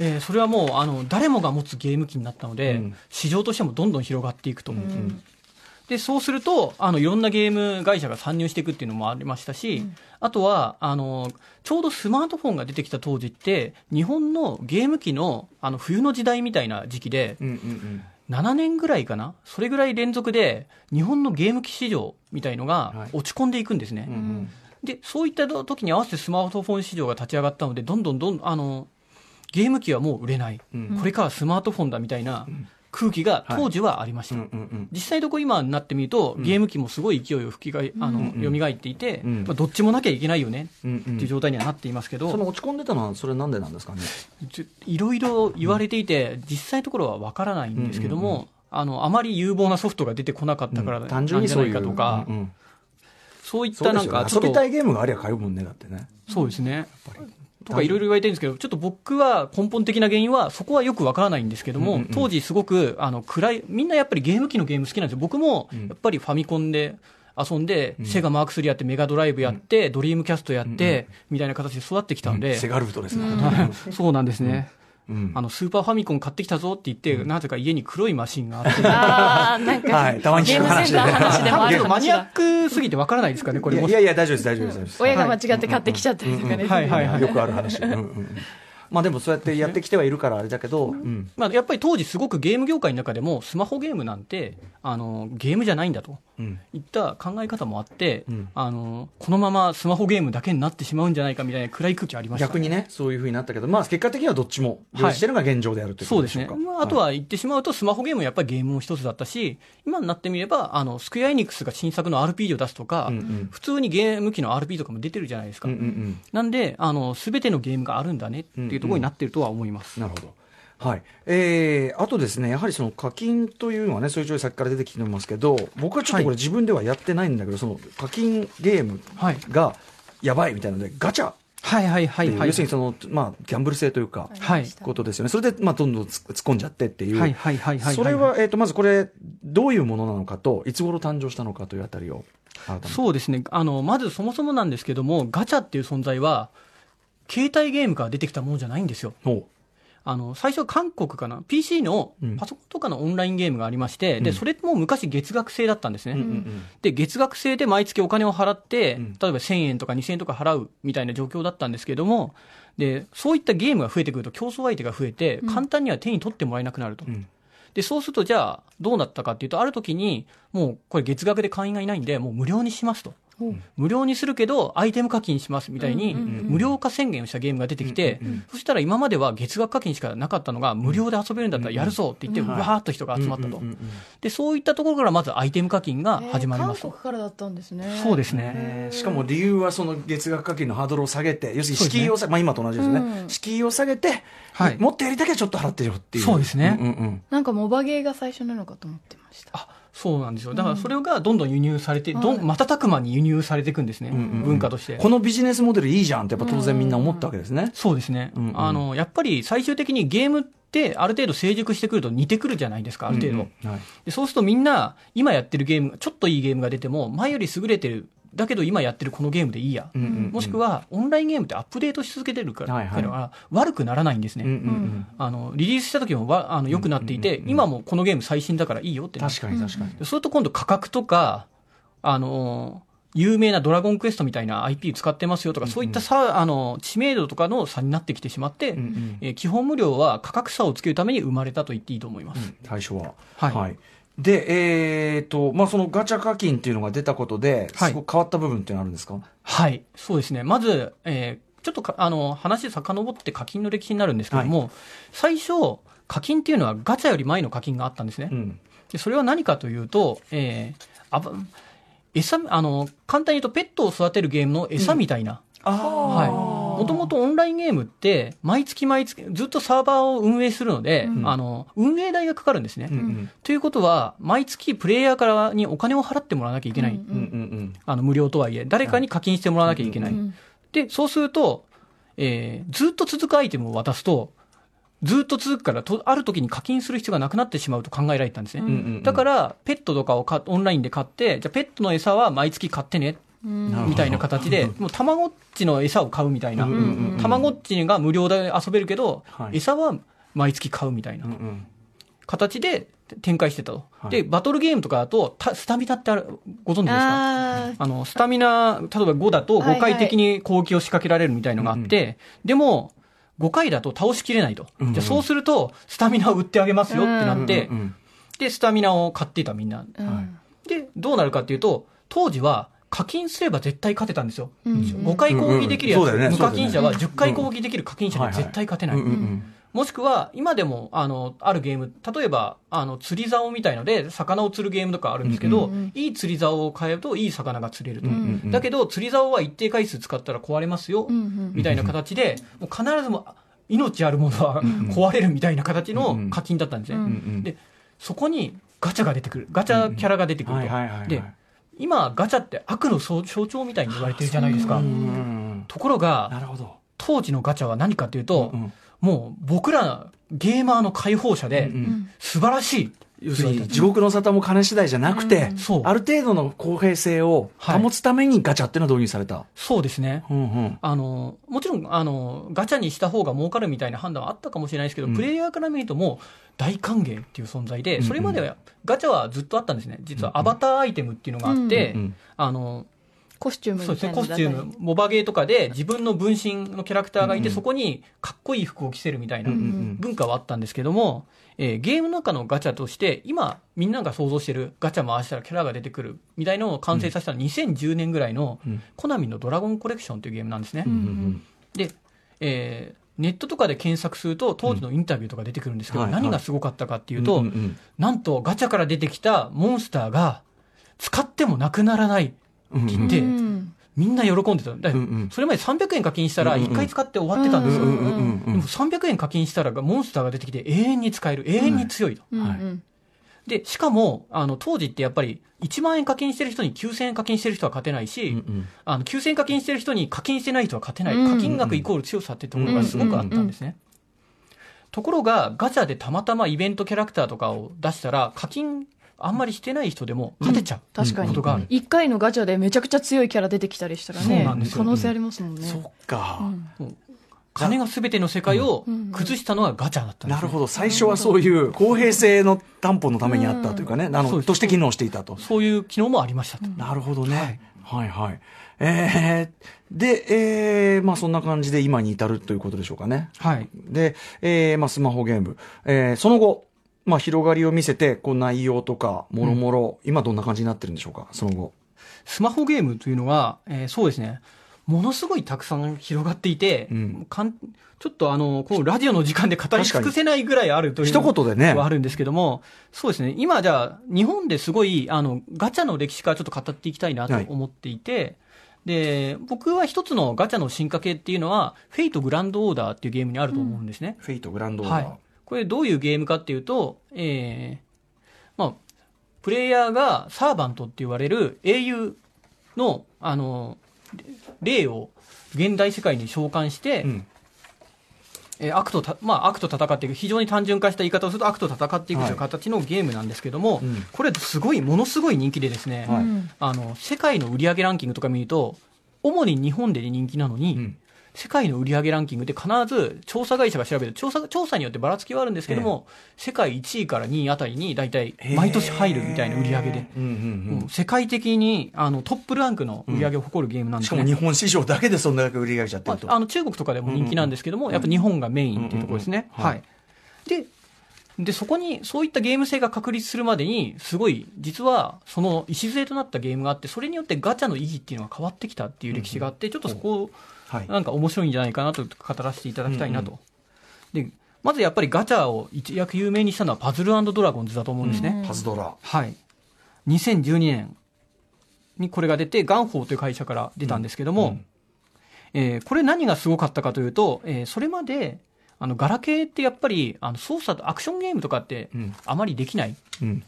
[SPEAKER 4] えーそれはもうあの誰もが持つゲーム機になったので、
[SPEAKER 2] うん。
[SPEAKER 4] 市場としてもどんどん広がっていくと、でそうするとあのいろんなゲーム会社が参入していくっていうのもありましたし、あとはあのちょうどスマートフォンが出てきた当時って日本のゲーム機のあの冬の時代みたいな時期で
[SPEAKER 2] うんうんうん。
[SPEAKER 4] 7年ぐらいかな？それぐらい連続で日本のゲーム機市場みたいの
[SPEAKER 2] はい。
[SPEAKER 4] が落ち込んでいくんですね。
[SPEAKER 2] うんうん。
[SPEAKER 4] で、そういった時に合わせてスマートフォン市場が立ち上がったので、どんどんどん、あの、ゲーム機はもう売れない。
[SPEAKER 2] うん。
[SPEAKER 4] これからスマートフォンだみたいな空気が当時はありました。
[SPEAKER 2] うんうんうん
[SPEAKER 4] 実際どこ今になってみると、ゲーム機もすごい勢いを吹きがい、あの、蘇っていて、
[SPEAKER 2] うん
[SPEAKER 4] まあ、どっちもなきゃいけないよね、
[SPEAKER 2] うんうん
[SPEAKER 4] っていう状態にはなっていますけど、
[SPEAKER 2] その落ち込んでたのは、それなんでなんですかね？
[SPEAKER 4] いろいろ言われていて、実際のところはわからないんですけども、
[SPEAKER 2] うんうん
[SPEAKER 4] あの、あまり有望なソフトが出てこなかったからなん
[SPEAKER 2] 単純に
[SPEAKER 4] じゃない。かとか、
[SPEAKER 2] うんうん
[SPEAKER 4] そういったなんか、ちょっと
[SPEAKER 2] 遊びたいゲームがありゃ買うもんね、だってね。
[SPEAKER 4] そうですね。とかいろいろ言われてるんですけど、ちょっと僕は根本的な原因は、そこはよくわからないんですけども、
[SPEAKER 2] うんうんうん。
[SPEAKER 4] 当時すごく、あの、暗い、みんなやっぱりゲーム機のゲーム好きなんですよ。僕も
[SPEAKER 2] ん、
[SPEAKER 4] やっぱりファミコンで遊んで、セガマーク3やって、メガドライブやって、ドリームキャストやって、みたいな形で育ってきたんで、
[SPEAKER 2] セガルフトですね。
[SPEAKER 4] そうなんですね。
[SPEAKER 2] うん
[SPEAKER 4] あの、スーパーファミコン買ってきたぞって言って、なぜか家に黒いマシンがあって、
[SPEAKER 1] ああ、なんか、
[SPEAKER 2] はいたまに聞く話で
[SPEAKER 1] ゲームセンターの話でも
[SPEAKER 4] マニアッ。クすぎてわからないですかね、これも
[SPEAKER 2] いやい。や大丈夫です、大丈夫です。
[SPEAKER 1] 親が間違って買ってきちゃったりとかね。
[SPEAKER 4] はいはいはい。
[SPEAKER 2] よくある話。うんうんうんまあでもそうやってやってきてはいるからあれだけど、うん
[SPEAKER 4] まあ、やっぱり当時すごくゲーム業界の中でもスマホゲームなんてあのゲームじゃないんだと
[SPEAKER 2] うん
[SPEAKER 4] いった考え方もあって、
[SPEAKER 2] うん。
[SPEAKER 4] あのこのままスマホゲームだけになってしまうんじゃないかみたいな暗い空気ありました。
[SPEAKER 2] 逆にね、そういうふうになったけど、まあ結果的にはどっちも両立してるのが現状であるという
[SPEAKER 4] そうで
[SPEAKER 2] すしょうか。、
[SPEAKER 4] まあ、あとは言ってしまうと、スマホゲームもやっぱりゲームの一つだったし、今になってみれば、あのスクエアエニックスが新作の RPG を出すとか、
[SPEAKER 2] うんうん。
[SPEAKER 4] 普通にゲーム機の RPG とかも出てるじゃないですか。
[SPEAKER 2] うんうんうん。
[SPEAKER 4] なんで、あの、すべてのゲームがあるんだねっていうところになってるとは思います。
[SPEAKER 2] なるほど。はい。えー、あとですね、やはりその課金というのはね、そういう状況さっきから出てきてますけど、僕はちょっとこれ自分ではやってないんだけど、その課金ゲーム
[SPEAKER 4] はい。
[SPEAKER 2] が、やばいみたいなので、ガチャ
[SPEAKER 4] はいはいはいはい。
[SPEAKER 2] 要するにその、まあ、ギャンブル性というか、
[SPEAKER 4] はい。
[SPEAKER 2] ことですよね。それで、まあ、どんどん突っ込んじゃってっていう。
[SPEAKER 4] はいはいはいはい。
[SPEAKER 2] それは、えっ、と、まずこれ、どういうものなのかと、いつ頃誕生したのかというあたりを、
[SPEAKER 4] そうですね。あの、まずそもそもなんですけども、ガチャっていう存在は、携帯ゲームから出てきたものじゃないんですよ。
[SPEAKER 2] ほ
[SPEAKER 4] あの、最初韓国かな ?PC の
[SPEAKER 2] うん
[SPEAKER 4] パソコンとかのオンラインゲームがありまして、
[SPEAKER 2] うん
[SPEAKER 4] で、それも昔月額制だったんですね。
[SPEAKER 2] う。うんうん
[SPEAKER 4] で、月額制で毎月お金を払って、
[SPEAKER 2] うん
[SPEAKER 4] 例えば1000円とか2000円とか払うみたいな状況だったんですけども、で、そういったゲームが増えてくると競争相手が増えて、簡単には手に取ってもらえなくなると。
[SPEAKER 2] うん。
[SPEAKER 4] で、そうすると、じゃあ、どうなったかっていうと、ある時に、もう、これ月額で会員がいないんで、もう無料にしますと。無料にするけど、アイテム課金しますみたいに、無料化宣言をしたゲームが出てきて、そしたら今までは月額課金しかなかったのが、無料で遊べるんだったらやるぞって言って、わーっと人が集まったと。で、そういったところからまずアイテム課金が始まりますと。
[SPEAKER 1] えー韓国からだったんですね。
[SPEAKER 4] そうですね。
[SPEAKER 2] えーしかも理由はその月額課金のハードルを下げて、要するに敷居を下げ、まあ今と同じですね。
[SPEAKER 1] うん
[SPEAKER 2] 敷居を下げて、
[SPEAKER 4] はい
[SPEAKER 2] もっとやりたきゃちょっと払ってよっていう。
[SPEAKER 4] そうですね
[SPEAKER 2] うんうんうん
[SPEAKER 1] なんかモバゲーが最初なのかと思ってました。
[SPEAKER 4] あそうなんですよ。だからそれがどんどん輸入されて、ど
[SPEAKER 1] はい
[SPEAKER 4] ん瞬く間に輸入されていくんですね。
[SPEAKER 2] うんうんうん
[SPEAKER 4] 文化として。
[SPEAKER 2] このビジネスモデルいいじゃんってやっぱ当然みんな思ったわけですね。
[SPEAKER 4] そうですね、
[SPEAKER 2] うんうん
[SPEAKER 4] あのやっぱり最終的にゲームってある程度成熟してくると似てくるじゃないですか、ある程度。
[SPEAKER 2] うんうんはい
[SPEAKER 4] でそうするとみんな、今やってるゲーム、ちょっといいゲームが出ても、前より優れてる、だけど今やってるこのゲームでいいや。
[SPEAKER 2] うんうんうん。
[SPEAKER 4] もしくは、オンラインゲームってアップデートし続けてるから、
[SPEAKER 2] はいはい。
[SPEAKER 4] から悪くならないんですね。
[SPEAKER 2] うんうんうん。
[SPEAKER 4] あのリリースした時もわあの良くなっていて、
[SPEAKER 2] うんうんうん。
[SPEAKER 4] 今もこのゲーム最新だからいいよって
[SPEAKER 2] 確かに確かに。
[SPEAKER 4] でそうすると今度価格とか、あの有名なドラゴンクエストみたいな IP 使ってますよとか、そういったさあの知名度とかの差になってきてしまって、
[SPEAKER 2] うんうん。
[SPEAKER 4] えー基本無料は価格差をつけるために生まれたと言っていいと思います。
[SPEAKER 2] 最初は。
[SPEAKER 4] はい
[SPEAKER 2] で、えっ、と、まあ、そのガチャ課金っていうのが出たことで、
[SPEAKER 4] はい。
[SPEAKER 2] すごく変わった部分っていうのはあるんですか？
[SPEAKER 4] はい、そうですね。まず、えーちょっとかあの話遡って課金の歴史になるんですけども、最初、課金っていうのはガチャより前の課金があったんですね。
[SPEAKER 2] うん。
[SPEAKER 4] でそれは何かというと、えーあば餌あの簡単に言うとペットを育てるゲームの餌みたいな、
[SPEAKER 2] あ
[SPEAKER 4] はい、もともとオンラインゲームって毎月毎月ずっとサーバーを運営するので、
[SPEAKER 1] うん。
[SPEAKER 4] あの運営代がかかるんですね。
[SPEAKER 2] うんうん。
[SPEAKER 4] ということは毎月プレイヤーからにお金を払ってもらわなきゃいけない、
[SPEAKER 1] うん
[SPEAKER 2] うんうん
[SPEAKER 4] あの無料とはいえ誰かに課金してもらわなきゃいけない、
[SPEAKER 1] うん
[SPEAKER 4] でそうすると、えーずっと続くアイテムを渡すとずっと続くからとある時に課金する必要がなくなってしまうと考えられたんですね、
[SPEAKER 2] うんうんうん。
[SPEAKER 4] だからペットとかをかオンラインで買ってじゃあペットの餌は毎月買ってね
[SPEAKER 1] うん
[SPEAKER 2] なるほど
[SPEAKER 4] みたいな形でもうたまごっちの餌を買うみたいな。たまごっちが無料で遊べるけど、
[SPEAKER 2] はい。
[SPEAKER 4] 餌は毎月買うみたいな形で展開してたと、
[SPEAKER 2] はい。
[SPEAKER 4] でバトルゲームとかだとたスタミナってあるご存知ですか？
[SPEAKER 1] あ
[SPEAKER 4] あの、スタミナ、例えば5だと
[SPEAKER 1] はい
[SPEAKER 4] 5回的に攻撃を仕掛けられるみたいのがあって、でも、5回だと倒しきれないと。
[SPEAKER 2] うんうん。
[SPEAKER 4] じゃあそうすると、スタミナを売ってあげますよってなって、
[SPEAKER 2] うんうん
[SPEAKER 4] で、スタミナを買っていたみんな。
[SPEAKER 1] ーうん。
[SPEAKER 4] で、どうなるかっていうと、当時は課金すれば絶対勝てたんですよ。
[SPEAKER 1] うん
[SPEAKER 4] 5回攻撃できるやつ、
[SPEAKER 2] うんうんそうだよね。
[SPEAKER 4] 無課金者は10回攻撃できる課金者には絶対勝てない。もしくは、今でも、あの、あるゲーム、例えば、あの、釣り竿みたいので、魚を釣るゲームとかあるんですけど、
[SPEAKER 1] うんうん
[SPEAKER 4] いい釣り竿を買えると、いい魚が釣れると。
[SPEAKER 2] うんうんうん。
[SPEAKER 4] だけど、釣り竿は一定回数使ったら壊れますよ、
[SPEAKER 1] うんうん
[SPEAKER 4] みたいな形で、もう必ずも、命あるものは壊れるみたいな形の課金だったんですね。
[SPEAKER 1] うん
[SPEAKER 2] うんうん。
[SPEAKER 4] で、そこにガチャが出てくる。ガチャキャラが出てくると。で、今、ガチャって悪の象象徴みたいに言われてるじゃないですか。
[SPEAKER 2] うんうんうん
[SPEAKER 4] ところが。当時のガチャは何かというと、
[SPEAKER 2] うん
[SPEAKER 4] もう僕らゲーマーの解放者で、
[SPEAKER 2] うんうん
[SPEAKER 4] 素晴らしい。
[SPEAKER 2] 要するに地獄の沙汰も金次第じゃなくて、
[SPEAKER 4] そう。
[SPEAKER 2] ある程度の公平性を保つためにガチャっていうのは導入された。
[SPEAKER 4] そうですね。
[SPEAKER 2] うんうん。
[SPEAKER 4] あの、もちろん、あの、ガチャにした方が儲かるみたいな判断はあったかもしれないですけど、
[SPEAKER 2] うん。
[SPEAKER 4] プレイヤーから見るともう大歓迎っていう存在で、
[SPEAKER 2] うん
[SPEAKER 4] それまではガチャはずっとあったんですね。実はアバターアイテムっていうのがあって、
[SPEAKER 2] うんうん
[SPEAKER 4] あの、
[SPEAKER 1] コスチューム
[SPEAKER 4] そうですね、コスチューム、モバゲーとかで自分の分身のキャラクターがいて、そこにかっこいい服を着せるみたいな
[SPEAKER 2] うんうん。
[SPEAKER 4] 文化はあったんですけども、えーゲームの中のガチャとして、今、みんなが想像してるガチャ回したらキャラが出てくるみたいのを完成させたのは2010年ぐらいの
[SPEAKER 2] うん。
[SPEAKER 4] コナミのドラゴンコレクションというゲームなんですね。
[SPEAKER 2] うんうん
[SPEAKER 4] で、えーネットとかで検索すると当時のインタビューとか出てくるんですけど、
[SPEAKER 2] はいはい。
[SPEAKER 4] 何がすごかったかっていう
[SPEAKER 2] うん
[SPEAKER 4] と、
[SPEAKER 2] うんうん。
[SPEAKER 4] なんとガチャから出てきたモンスターが使ってもなくならない
[SPEAKER 2] うんうん
[SPEAKER 4] 切って、
[SPEAKER 1] うん
[SPEAKER 4] みんな喜んでた。だから
[SPEAKER 2] うんうん
[SPEAKER 4] それまで300円課金したら
[SPEAKER 2] うんうん
[SPEAKER 4] 1回使って終わってたんですよ。でも300円課金したらモンスターが出てきて永遠に使える、永遠に強いと。で、しかも、あの、当時ってやっぱり、1万円課金してる人に9000円課金してる人は勝てないし、
[SPEAKER 2] うんうん
[SPEAKER 4] あの、9000円課金してる人に課金してない人は勝てない。
[SPEAKER 1] うん
[SPEAKER 4] 課金額イコール強さっていうところがすごくあったんですね。ところが、ガチャでたまたまイベントキャラクターとかを出したら、課金あんまりしてない人でも勝てちゃう。
[SPEAKER 1] 確かに。
[SPEAKER 4] ことがある。
[SPEAKER 1] 一回のガチャでめちゃくちゃ強いキャラ出てきたりしたら
[SPEAKER 4] そう
[SPEAKER 1] ね
[SPEAKER 4] なんですよ。
[SPEAKER 1] 可能性ありますもんね、
[SPEAKER 2] そっか、
[SPEAKER 4] 金が全ての世界を崩したのはガチャだったんです、
[SPEAKER 2] なるほど。最初はそういう公平性の担保のためにあったというかね、あのとして機能していたと、
[SPEAKER 4] そういう機能もありましたと。
[SPEAKER 2] なるほどね。はい、はい、えー、で、えー、まあそんな感じで今に至るということでしょうかね。
[SPEAKER 4] はい。
[SPEAKER 2] で、えー、まあスマホゲーム。えー、その後、まあ広がりを見せて、こう内容とか、もろもろ、今どんな感じになってるんでしょうか、その後。
[SPEAKER 4] スマホゲームというのは、えーそうですね、ものすごいたくさん広がっていて、
[SPEAKER 2] うん
[SPEAKER 4] かんちょっとあの、こう、ラジオの時間で語り尽くせないぐらいあるという
[SPEAKER 2] 一言でね
[SPEAKER 4] はあるんですけども、そうですね、今じゃあ、日本ですごい、あの、ガチャの歴史からちょっと語っていきたいなと思っていて、で、僕は一つのガチャの進化系っていうのは、フェイトグランドオーダーっていうゲームにあると思うんですね。
[SPEAKER 2] フェイトグランドオーダー。
[SPEAKER 4] はい。これどういうゲームかっていうと、えー、まあ、プレイヤーがサーバントって言われる英雄の、あの、霊を現代世界に召喚して、
[SPEAKER 2] うん。
[SPEAKER 4] えー悪とた、まあ、悪と戦っていく、非常に単純化した言い方をすると悪と戦っていくという
[SPEAKER 2] はい。
[SPEAKER 4] 形のゲームなんですけども、
[SPEAKER 2] うん。
[SPEAKER 4] これすごい、ものすごい人気でですね、
[SPEAKER 2] はい。
[SPEAKER 4] あの、世界の売上ランキングとか見ると、主に日本で人気なのに、
[SPEAKER 2] うん
[SPEAKER 4] 世界の売上ランキングで必ず調査会社が調べる調査調査によってばらつきはあるんですけども、世界1位から2位あたりに大体毎年入るみたいな売り上げで、
[SPEAKER 2] うんうん
[SPEAKER 4] もう世界的にあのトップランクの売り上げを誇るゲームなん
[SPEAKER 2] うん。
[SPEAKER 4] ですね。
[SPEAKER 2] しかも日本市場だけでそんだけ売り上げちゃってると。
[SPEAKER 4] まあ、あの中国とかでも人気なんですけども、やっぱ日本がメインっていうところですね。
[SPEAKER 2] うんうんうん
[SPEAKER 4] はい。で、で、そこに、そういったゲーム性が確立するまでに、すごい、実は、その礎となったゲームがあって、それによってガチャの意義っていうのが変わってきたっていう歴史があって、ちょっとそこを、
[SPEAKER 2] はい。
[SPEAKER 4] なんか面白いんじゃないかなと語らせていただきたいなと。で、まずやっぱりガチャを一躍有名にしたのはパズルドラゴンズだと思うんですね。
[SPEAKER 2] パズドラ。
[SPEAKER 4] はい。2012年にこれが出て、ガンフォーという会社から出たんですけども、
[SPEAKER 2] うん
[SPEAKER 4] えーこれ何がすごかったかというと、えーそれまで、あの、ガラケーってやっぱり、あの、操作とアクションゲームとかって
[SPEAKER 2] うん、
[SPEAKER 4] あまりできない
[SPEAKER 2] うん。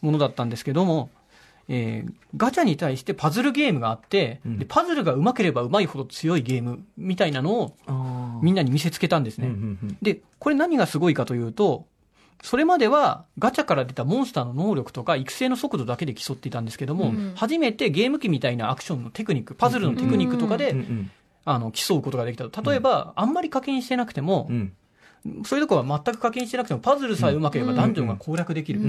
[SPEAKER 4] ものだったんですけども、えーガチャに対してパズルゲームがあって、
[SPEAKER 2] うん。
[SPEAKER 4] でパズルが上手ければ上手いほど強いゲームみたいなのをみんなに見せつけたんですね。
[SPEAKER 2] うんうんうん
[SPEAKER 4] で、これ何がすごいかというと、それまではガチャから出たモンスターの能力とか育成の速度だけで競っていたんですけども、
[SPEAKER 1] うん。
[SPEAKER 4] 初めてゲーム機みたいなアクションのテクニック、パズルのテクニックとかで、あの競うことができたと。例えば、あんまり課金してなくても
[SPEAKER 2] う、ん。
[SPEAKER 4] そういうところは全く課金してなくても、パズルさえ上手ければダンジョンが攻略できる。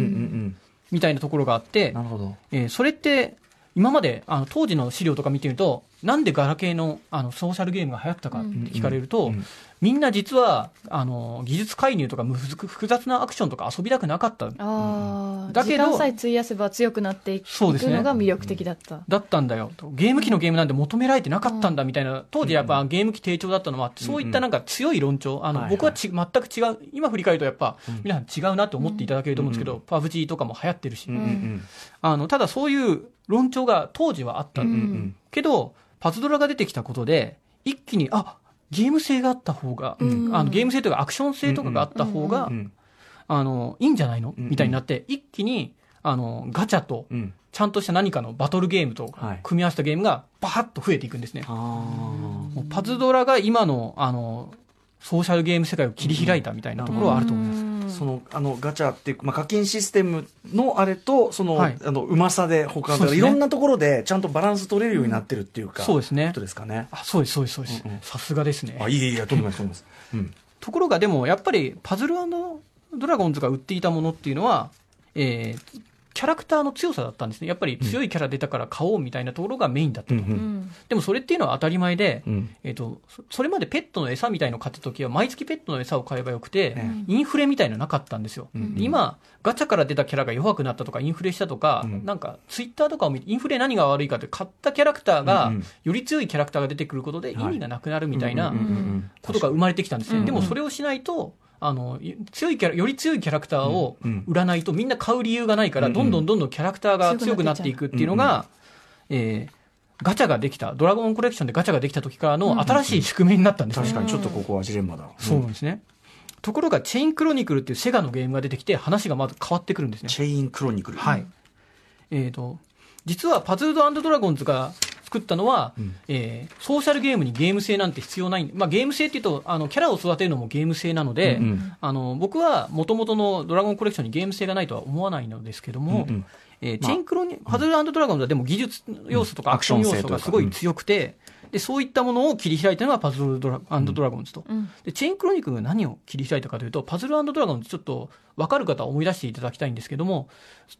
[SPEAKER 4] みたいなところがあって
[SPEAKER 2] な、るほど。
[SPEAKER 4] えーそれって、今まであの当時の資料とか見てみると、なんでガラケーのあのソーシャルゲームが流行ったかって聞かれると、みんな実はあの技術介入とかむず複雑なアクションとか遊びたくなかった。
[SPEAKER 1] ああ、
[SPEAKER 4] だけど
[SPEAKER 1] 時間さえ費やせば強くなっていく
[SPEAKER 4] そうですね。
[SPEAKER 1] のが魅力的だった。
[SPEAKER 4] だったんだよと。ゲーム機のゲームなんて求められてなかったんだみたいな、当時やっぱゲーム機低調だったのもあって、そういったなんか強い論調、あの、
[SPEAKER 2] はい
[SPEAKER 4] 僕はち全く違う、今振り返るとやっぱ、皆さん違うなと思っていただけると思うんですけど、パブ G とかも流行ってるし、
[SPEAKER 2] うんうん
[SPEAKER 4] あの、ただそういう論調が当時はあった。
[SPEAKER 2] うんうん。
[SPEAKER 4] けど、パズドラが出てきたことで、一気に、あゲーム性があった方が、
[SPEAKER 1] ん。
[SPEAKER 4] あのゲーム性というかアクション性とかがあった方が、
[SPEAKER 2] うんうん
[SPEAKER 4] あの、いいんじゃないの？
[SPEAKER 2] うん
[SPEAKER 4] みたいになって、一気に、あの、ガチャと、
[SPEAKER 2] うん。
[SPEAKER 4] ちゃんとした何かのバトルゲームと
[SPEAKER 2] はい。
[SPEAKER 4] 組み合わせたゲームがバーッと増えていくんですね。
[SPEAKER 2] あ
[SPEAKER 4] もうパズドラが今の、あの、ソーシャルゲーム世界を切り開いたみたいなところはあると思います。
[SPEAKER 2] あそのあのガチャっていうか、まあ、課金システムのあれとその、
[SPEAKER 4] はい
[SPEAKER 2] あのうまさで他の、
[SPEAKER 4] ね
[SPEAKER 2] いろんなところでちゃんとバランス取れるようになってるっていうか、
[SPEAKER 4] そうですね
[SPEAKER 2] ことですかね。
[SPEAKER 4] あ、そうです、そうです、そうです
[SPEAKER 2] うんうん。
[SPEAKER 4] さすがですね。
[SPEAKER 2] あいえいえとんでもないとんでもないです。うん
[SPEAKER 4] ところがでも、やっぱりパズルドラゴンズが売っていたものっていうのは、えーキャラクターの強さだったんですね。やっぱり強いキャラ出たから買おうみたいなところがメインだったと。
[SPEAKER 2] うんう
[SPEAKER 1] うんん。
[SPEAKER 4] でもそれっていうのは当たり前で、
[SPEAKER 2] うん
[SPEAKER 4] えっ、と、そそれまでペットの餌みたいの買った時は、毎月ペットの餌を買えばよくて、
[SPEAKER 2] え
[SPEAKER 4] インフレみたいのなかったんですよ。今、ガチャから出たキャラが弱くなったとか、インフレしたとか、
[SPEAKER 2] うん
[SPEAKER 4] なんか、ツイッターとかを見て、インフレ何が悪いかって、買ったキャラクターが、
[SPEAKER 2] うんうん
[SPEAKER 4] より強いキャラクターが出てくることで、意味がなくなるみたいな
[SPEAKER 2] うんうんうんうん
[SPEAKER 4] ことが生まれてきたんですね。
[SPEAKER 1] うん
[SPEAKER 4] でもそれをしないと、あの、い強いキャラ、より強いキャラクターを
[SPEAKER 2] うん
[SPEAKER 4] 売らないとみんな買う理由がないから、
[SPEAKER 2] うん
[SPEAKER 4] どんどんどんどんキャラクターが強くなっていくっていうのが、えーガチャができた、ドラゴンコレクションでガチャができた時からの新しい宿命になったんですね。
[SPEAKER 2] 確かにちょっとここはジレンマだ。
[SPEAKER 4] そうなんですね。ところが、チェインクロニクルっていうセガのゲームが出てきて、話がまず変わってくるんですね。
[SPEAKER 2] チェインクロニクル。
[SPEAKER 4] はい。えっ、と、実はパズルドドラゴンズが作ったのは、えーソーシャルゲームにゲーム性なんて必要ない、まあ、ゲーム性っていうとあのキャラを育てるのもゲーム性なので、
[SPEAKER 2] うんうん。
[SPEAKER 4] あの僕はもともとのドラゴンコレクションにゲーム性がないとは思わないのですけども、
[SPEAKER 2] うんうん。
[SPEAKER 4] えーチェインクロニ、パズルドラゴンズはでも技術要素とか
[SPEAKER 2] うん。
[SPEAKER 4] アクション要素がすごい強くて、でそういったものを切り開いたのがパズルドラドラゴンズと、でチェインクロニクルが何を切り開いたかというとパズルドラゴンズちょっと分かる方は思い出していただきたいんですけども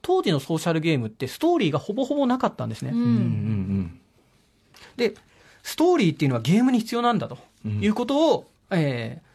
[SPEAKER 4] 当時のソーシャルゲームってストーリーがほぼほぼなかったんですね、
[SPEAKER 2] うんうん
[SPEAKER 4] でストーリーっていうのはゲームに必要なんだということを、えー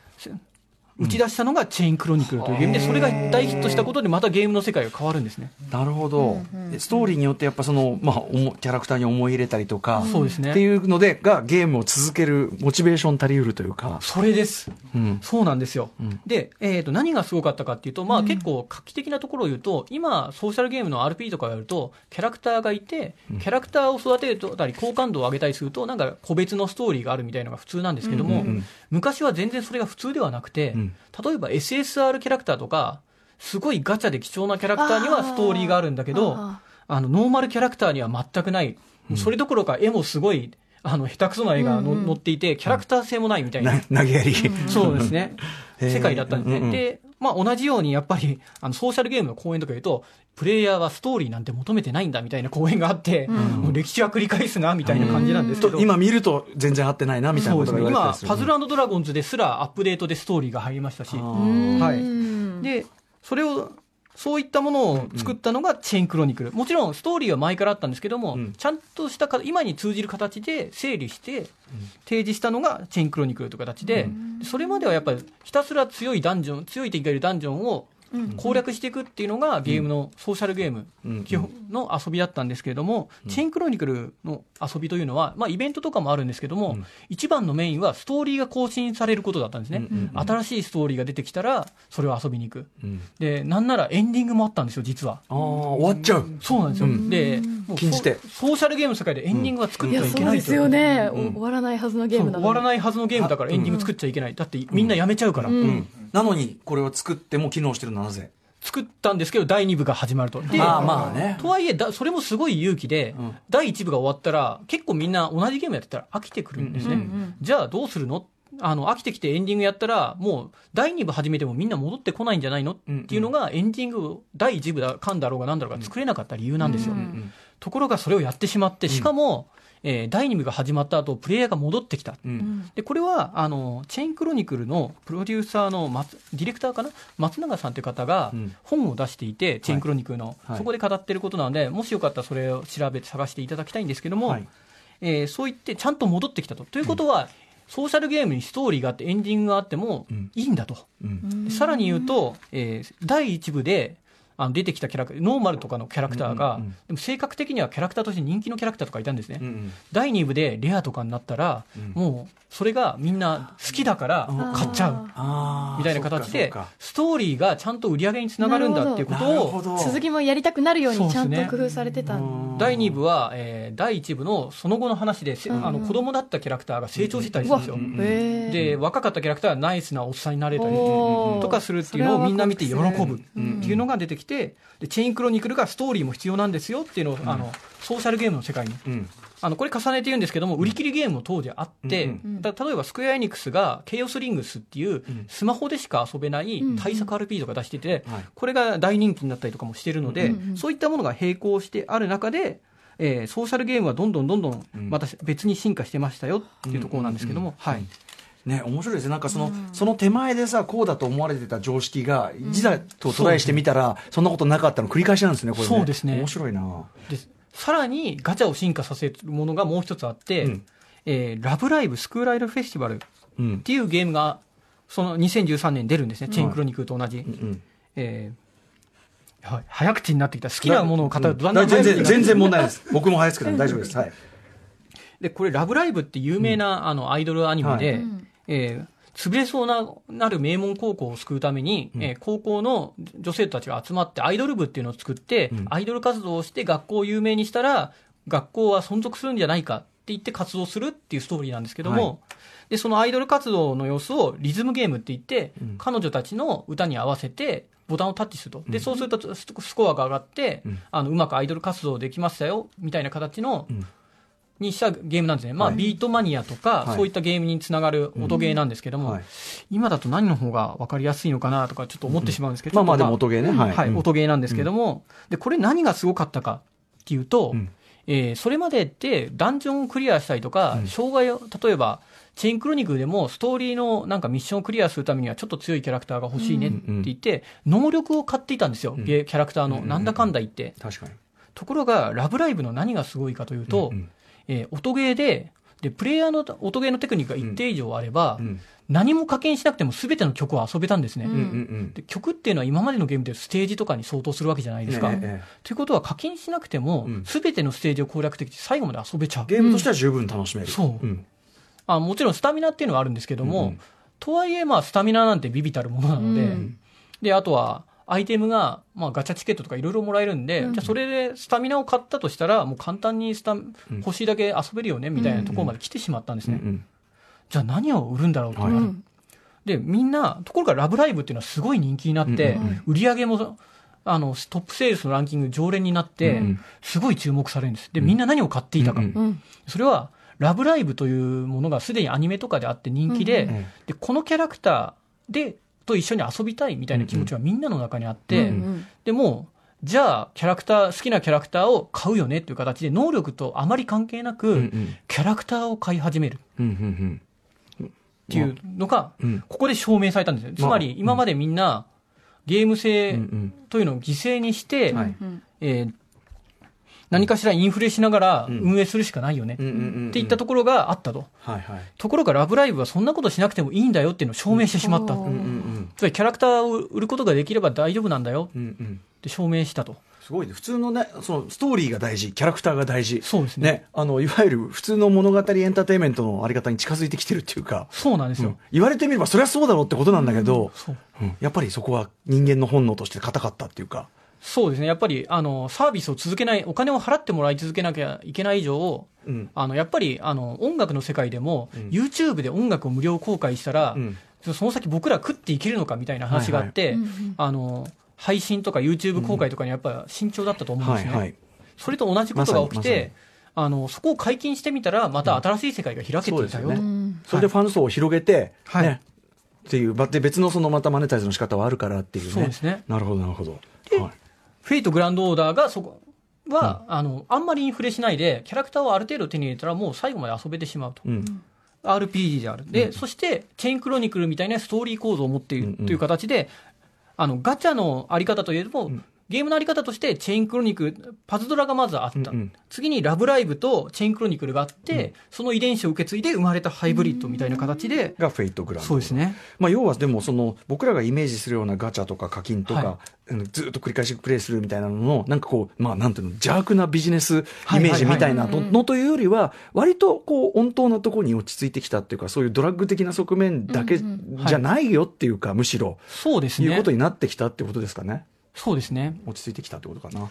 [SPEAKER 4] 打ち出したのがチェインクロニクルというゲームで、それが大ヒットしたことでまたゲームの世界が変わるんですね。
[SPEAKER 2] なるほど、ストーリーによってやっぱその、まあ、おもキャラクターに思い入れたりとか、
[SPEAKER 4] そうですね。
[SPEAKER 2] っていうのでがゲームを続けるモチベーション足りうるというか、
[SPEAKER 4] それです。
[SPEAKER 2] うん。
[SPEAKER 4] そうなんですよ。
[SPEAKER 2] ん。
[SPEAKER 4] で、えー、と何がすごかったかっていうと、まあ、結構画期的なところを言うと、今、ソーシャルゲームの RP とかやると、キャラクターがいて、キャラクターを育てたり、好感度を上げたりすると、なんか個別のストーリーがあるみたいなのが普通なんですけども、
[SPEAKER 2] うんうん
[SPEAKER 4] 昔は全然それが普通ではなくて、
[SPEAKER 2] うん。
[SPEAKER 4] 例えば SSR キャラクターとか、すごいガチャで貴重なキャラクターにはストーリーがあるんだけど、
[SPEAKER 3] あ
[SPEAKER 4] あのノーマルキャラクターには全くない、それどころか絵もすごいあの下手くそな絵がの、載っていて、キャラクター性もないみたいな、
[SPEAKER 2] な投げやり、
[SPEAKER 4] そうですね、世界だったんで。すね。
[SPEAKER 2] うんうん。
[SPEAKER 4] で、まあ、同じようにやっぱりあのソーシャルゲームの公演とか言うと、プレイヤーはストーリーなんて求めてないんだみたいな公演があって、もう歴史は繰り返すなみたいな感じなんですけど。
[SPEAKER 2] と今見ると全然合ってないなみたいなことが言われたりする
[SPEAKER 4] パズルドラゴンズですらアップデートでストーリーが入りましたし、はい、でそれをそういったものを作ったのがチェーンクロニクル、もちろんストーリーは前からあったんですけども、
[SPEAKER 2] うん。
[SPEAKER 4] ちゃんとしたか今に通じる形で整理して提示したのがチェーンクロニクルという形で、それまではやっぱりひたすら強いダンジョン強い敵がいるダンジョンを攻略していくっていうのがゲームのソーシャルゲーム
[SPEAKER 2] うん。
[SPEAKER 4] 基本の遊びだったんですけれども、チェーンクロニクルの遊びというのは、まあ、イベントとかもあるんですけども、一番のメインはストーリーが更新されることだったんですね、新しいストーリーが出てきたらそれを遊びに行く、
[SPEAKER 2] うん。
[SPEAKER 4] でなんならエンディングもあったんですよ実は。
[SPEAKER 2] あー終わっちゃう。
[SPEAKER 4] そうなんですよ、
[SPEAKER 2] うん。
[SPEAKER 4] でもう
[SPEAKER 2] 禁じ手
[SPEAKER 4] ソソーシャルゲームの世界でエンディングは作ってはいけ
[SPEAKER 3] そう。です
[SPEAKER 4] ないという
[SPEAKER 3] よね。
[SPEAKER 2] うん。
[SPEAKER 3] お終わらないはずのゲームなのい。
[SPEAKER 4] 終わらないはずのゲームだからエンディング作っちゃいけない、だってみんなやめちゃうから、
[SPEAKER 2] うんなのにこれを作っても機能してるのはなぜ？
[SPEAKER 4] 作ったんですけど第2部が始まると。で
[SPEAKER 2] まあまあね。
[SPEAKER 4] とはいえだそれもすごい勇気で、
[SPEAKER 2] うん。
[SPEAKER 4] 第1部が終わったら結構みんな同じゲームやってたら飽きてくるんですね、
[SPEAKER 2] うんうん
[SPEAKER 4] じゃあどうするの？あの飽きてきてエンディングやったらもう第2部始めてもみんな戻ってこないんじゃないの？っていうのがエンディング第1部だかんだろうがなんだろうが作れなかった理由なんですよ、
[SPEAKER 2] ん。
[SPEAKER 4] ところがそれをやってしまってしかも、えー第2部が始まった後プレイヤーが戻ってきた、
[SPEAKER 2] うん。
[SPEAKER 4] でこれはあのチェーンクロニクルのプロデューサーの松ディレクターかな？松永さんという方が
[SPEAKER 2] うん。
[SPEAKER 4] 本を出していて、チェーンクロニクルの、
[SPEAKER 2] はい。
[SPEAKER 4] そこで語っていることなのでもしよかったらそれを調べて探していただきたいんですけども、
[SPEAKER 2] はい。
[SPEAKER 4] えーそう言ってちゃんと戻ってきたと。ということは、ソーシャルゲームにストーリーがあってエンディングがあっても
[SPEAKER 2] うん。
[SPEAKER 4] いいんだと。
[SPEAKER 2] うん。
[SPEAKER 4] でさらに言うと、えー第1部であの出てきたキャラクターノーマルとかのキャラクターが、
[SPEAKER 2] うんうんうん。
[SPEAKER 4] でも性格的にはキャラクターとして人気のキャラクターとかいたんですね。
[SPEAKER 2] うんうん。
[SPEAKER 4] 第2部でレアとかになったら、
[SPEAKER 2] うん。
[SPEAKER 4] もうそれがみんな好きだから買っちゃう。
[SPEAKER 2] あー。
[SPEAKER 4] みたいな形でストーリーがちゃんと売り上げにつながるんだっていうことを
[SPEAKER 3] 続きもやりたくなるようにちゃんと工夫されてたん
[SPEAKER 4] 第2部は、えー第1部のその後の話で、せ
[SPEAKER 3] うん
[SPEAKER 4] あの子供だったキャラクターが成長してたりするんですよ。
[SPEAKER 3] へー。
[SPEAKER 4] で若かったキャラクターはナイスなおっさんになれたりとかするっていうのをみんな見て喜ぶって
[SPEAKER 3] うん
[SPEAKER 4] いうのが出てきてでチェインクロニクルがストーリーも必要なんですよっていうのを、あのソーシャルゲームの世界に
[SPEAKER 2] うん
[SPEAKER 4] あのこれ重ねて言うんですけども売り切りゲームも当時あって、
[SPEAKER 2] うん
[SPEAKER 4] だ例えばスクエアエニックスがケイオスリングスっていうスマホでしか遊べない対策 RP とか出してて、
[SPEAKER 2] はい。
[SPEAKER 4] これが大人気になったりとかもしてるので、
[SPEAKER 3] うんうん
[SPEAKER 4] そういったものが並行してある中で、えーソーシャルゲームはどんどんどんどんまた別に進化してましたよっていうところなんですけども、はい、
[SPEAKER 2] ね、面白いですね。なんかその、その手前でさ、こうだと思われてた常識が、いざとトライしてみたら、そんなことなかったの繰り返しなんですね、これね。
[SPEAKER 4] そうですね。
[SPEAKER 2] 面白いな。
[SPEAKER 4] でさらにガチャを進化させるものがもう一つあって、
[SPEAKER 2] うん
[SPEAKER 4] えーラブライブスクールアイドルフェスティバルっ
[SPEAKER 2] うん。
[SPEAKER 4] ていうゲームがその2013年出るんですね、チェーンクロニクルと同じ。
[SPEAKER 2] うん。
[SPEAKER 4] えーはい、早口になってきた好きなものを語るとだんだん
[SPEAKER 2] 全然、全然問題ないです。僕も早いですけど大丈夫です。はい。
[SPEAKER 4] でこれ「ラブライブ!」って有名な、あのアイドルアニメで、
[SPEAKER 2] はい
[SPEAKER 4] えー潰れそうななる名門高校を救うために、えー高校の女生徒たちが集まってアイドル部っていうのを作って、
[SPEAKER 2] うん。
[SPEAKER 4] アイドル活動をして学校を有名にしたら学校は存続するんじゃないか言って活動するっていうストーリーなんですけども、で、そのアイドル活動の様子をリズムゲームって言って、
[SPEAKER 2] うん。
[SPEAKER 4] 彼女たちの歌に合わせて、ボタンをタッチすると。で、
[SPEAKER 2] うん。
[SPEAKER 4] そうするとススコアが上がって、
[SPEAKER 2] うん。
[SPEAKER 4] あの、うまくアイドル活動できましたよ、みたいな形の、
[SPEAKER 2] うん
[SPEAKER 4] にしたゲームなんですね。まあ、
[SPEAKER 2] はい
[SPEAKER 4] ビートマニアとか、
[SPEAKER 2] はい
[SPEAKER 4] そういったゲームにつながる音ゲーなんですけども、
[SPEAKER 2] はい
[SPEAKER 4] 今だと何の方が分かりやすいのかなとかちょっと思ってしまうんですけど、
[SPEAKER 2] まあまあでも音ゲーね。はい。
[SPEAKER 4] 音ゲーなんですけども、で、これ何がすごかったかっていうと、
[SPEAKER 2] うん
[SPEAKER 4] えーそれまでってダンジョンをクリアしたりとか、
[SPEAKER 2] うん
[SPEAKER 4] 障害を、例えば、チェーンクロニクルでもストーリーのなんかミッションをクリアするためにはちょっと強いキャラクターが欲しいねって言って、能力を買っていたんですよ、キャラクターの。
[SPEAKER 2] うん
[SPEAKER 4] なんだかんだ言って。
[SPEAKER 2] 確かに。
[SPEAKER 4] ところが、ラブライブの何がすごいかというと、
[SPEAKER 2] うん
[SPEAKER 4] えー音ゲーで、で、プレイヤーの音ゲーのテクニックが一定以上あれば、
[SPEAKER 2] うん。
[SPEAKER 4] 何も課金しなくても全ての曲を遊べたんですね。
[SPEAKER 1] うん
[SPEAKER 2] うんうん。
[SPEAKER 4] で曲っていうのは今までのゲームでステージとかに相当するわけじゃないですか。
[SPEAKER 2] ねええ
[SPEAKER 4] ということは課金しなくても
[SPEAKER 2] うん、
[SPEAKER 4] すべてのステージを攻略できて最後まで遊べちゃう。
[SPEAKER 2] ゲームとしては十分楽しめる。
[SPEAKER 4] そう。
[SPEAKER 2] うん。
[SPEAKER 4] あもちろんスタミナっていうのはあるんですけども、
[SPEAKER 2] うんうん。
[SPEAKER 4] とはいえまあスタミナなんてビビたるものなので、
[SPEAKER 1] うん。
[SPEAKER 4] で、あとはアイテムが、まあ、ガチャチケットとかいろいろもらえるんで、
[SPEAKER 1] うん。
[SPEAKER 4] じゃあそれでスタミナを買ったとしたら、もう簡単にスタ欲しいだけ遊べるよねみたいなところまで来てしまったんですね。
[SPEAKER 2] うん
[SPEAKER 4] じゃあ何を売るんだろうと、
[SPEAKER 2] はい。
[SPEAKER 1] うん
[SPEAKER 4] で、みんな、ところがラブライブっていうのはすごい人気になって、
[SPEAKER 2] うんうん
[SPEAKER 4] 売り上げも、あの、トップセールスのランキング常連になって、
[SPEAKER 2] うん
[SPEAKER 4] すごい注目されるんです。で、みんな何を買っていたか。
[SPEAKER 2] うん。
[SPEAKER 1] うん。
[SPEAKER 4] それは、ラブライブというものがすでにアニメとかであって人気で、
[SPEAKER 1] うん
[SPEAKER 2] うん。
[SPEAKER 4] で、このキャラクターで、と一緒に遊びたいみたいな気持ちがみんなの中にあって、
[SPEAKER 2] うん
[SPEAKER 1] うん。
[SPEAKER 4] でも、じゃあ、キャラクター、好きなキャラクターを買うよねっていう形で、能力とあまり関係なく、
[SPEAKER 2] うんうん。
[SPEAKER 4] キャラクターを買い始める。
[SPEAKER 2] うんうん
[SPEAKER 4] っていうのが、
[SPEAKER 2] うん。
[SPEAKER 4] ここで証明されたんですよ。つまり、今までみんな、ゲーム性
[SPEAKER 2] ん
[SPEAKER 4] というのを犠牲にして、何かしらインフレしながら
[SPEAKER 2] うん。
[SPEAKER 4] 運営するしかないよね、っていったところがあったと。
[SPEAKER 2] はいはい。
[SPEAKER 4] ところが、ラブライブはそんなことしなくてもいいんだよっていうのを証明してしまった。
[SPEAKER 1] うん
[SPEAKER 4] つまり、キャラクターを売ることができれば大丈夫なんだよ。って証明したと。
[SPEAKER 2] すごいね。普通のねそのストーリーが大事。キャラクターが大事。
[SPEAKER 4] そうですね。
[SPEAKER 2] ね。あのいわゆる普通の物語エンターテインメントのあり方に近づいてきてるっていうか。
[SPEAKER 4] そうなんですよ。
[SPEAKER 2] うん。言われてみればそりゃそうだろうってことなんだけど、
[SPEAKER 4] う
[SPEAKER 2] ん。やっぱりそこは人間の本能として硬かったっていうか、
[SPEAKER 4] そうですね。やっぱり、あの、サービスを続けない、お金を払ってもらい続けなきゃいけない以上、
[SPEAKER 2] うん。
[SPEAKER 4] あの、やっぱり、あの、音楽の世界でも、
[SPEAKER 2] うん。
[SPEAKER 4] YouTube で音楽を無料公開したら、
[SPEAKER 2] うん。
[SPEAKER 4] その先僕ら食っていけるのかみたいな話があって、
[SPEAKER 1] はいはい。
[SPEAKER 4] あの、配信とか YouTube 公開とかにやっぱ慎重だったと思うんですね。
[SPEAKER 2] はいはい。
[SPEAKER 4] それと同じことが起きて、あの、そこを解禁してみたら、また新しい世界が開けていたよ。
[SPEAKER 2] そそれでファン層を広げて、
[SPEAKER 4] はい。
[SPEAKER 2] ねっていう別のそのまたマネタイズの仕方はあるからっていうね。
[SPEAKER 4] そうですね。
[SPEAKER 2] なるほどなるほど、はい
[SPEAKER 4] フェイトグランドオーダーがそこは、あの、あんまりインフレしないで、キャラクターをある程度手に入れたら、もう最後まで遊べてしまうと。
[SPEAKER 2] うん、
[SPEAKER 4] RPG である。で、
[SPEAKER 2] うん。
[SPEAKER 4] そして、チェーンクロニクルみたいなストーリー構造を持っている
[SPEAKER 2] うんうん。
[SPEAKER 4] という形で、あの、ガチャのあり方といえども、
[SPEAKER 2] ん
[SPEAKER 4] ゲームのあり方として、チェーンクロニクル、パズドラがまずあった。
[SPEAKER 2] うんうん。
[SPEAKER 4] 次にラブライブとチェーンクロニクルがあって、その遺伝子を受け継いで生まれたハイブリッドみたいな形で、
[SPEAKER 2] がフェイトグランド。
[SPEAKER 4] そうですね。
[SPEAKER 2] まあ、要はでもその僕らがイメージするようなガチャとか課金とか、
[SPEAKER 4] は
[SPEAKER 2] うんずっと繰り返しプレイするみたいなののなんかこうまあなんていうの邪悪なビジネスイ
[SPEAKER 4] はい
[SPEAKER 2] メージみたいなののというよりは割とこう温当なところに落ち着いてきたっていうかそういうドラッグ的な側面だけ
[SPEAKER 1] うん
[SPEAKER 2] じゃないよっていうか、むしろ。
[SPEAKER 4] そうですね。
[SPEAKER 2] いうこと。になってきたってことですかね
[SPEAKER 4] そうですね。
[SPEAKER 2] 落ち着いてきたってことかな。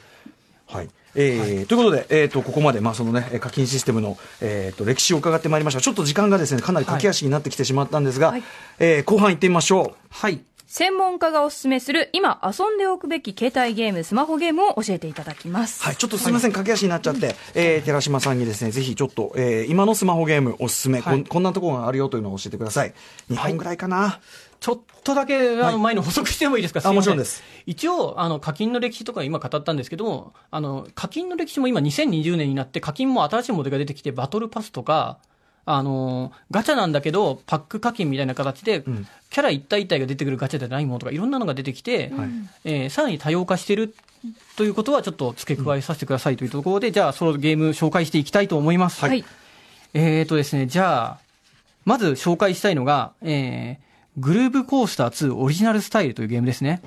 [SPEAKER 2] はいえーということで、えー、とここまで、まあそのね、えー課金システムの、えー、と歴史を伺ってまいりましたちょっと時間がですねかなり駆け足になってきてしまったんですが、
[SPEAKER 1] はい
[SPEAKER 2] えー後半行ってみましょう。
[SPEAKER 4] はい。
[SPEAKER 1] 専門家がおすすめする今遊んでおくべき携帯ゲーム、スマホゲームを教えていただきます。
[SPEAKER 2] はい、ちょっとすみません、駆け足になっちゃって、えー寺島さんにですね、ぜひちょっと、えー今のスマホゲームおすすめ、
[SPEAKER 4] はい
[SPEAKER 2] こん、こんなところがあるよというのを教えてください。2本ぐらいかな。
[SPEAKER 4] ちょっとだけ、あの、前の補足してもいいですか、すいませ
[SPEAKER 2] もちろんです。
[SPEAKER 4] 一応、あの、課金の歴史とか今語ったんですけども、あの、課金の歴史も今2020年になって、課金も新しいモデルが出てきて、バトルパスとか、あの、ガチャなんだけど、パック課金みたいな形で、
[SPEAKER 2] ん
[SPEAKER 4] キャラ一体一体が出てくるガチャじゃないものとか、いろんなのが出てきて、
[SPEAKER 2] はい
[SPEAKER 4] えーさらに多様化してるということは、ちょっと付け加えさせてくださいというところで、じゃあ、そのゲーム紹介していきたいと思います。
[SPEAKER 1] はい。
[SPEAKER 4] えーとですね、じゃあ、まず紹介したいのが、えー、グルーブコースター2オリジナルスタイルというゲームですね。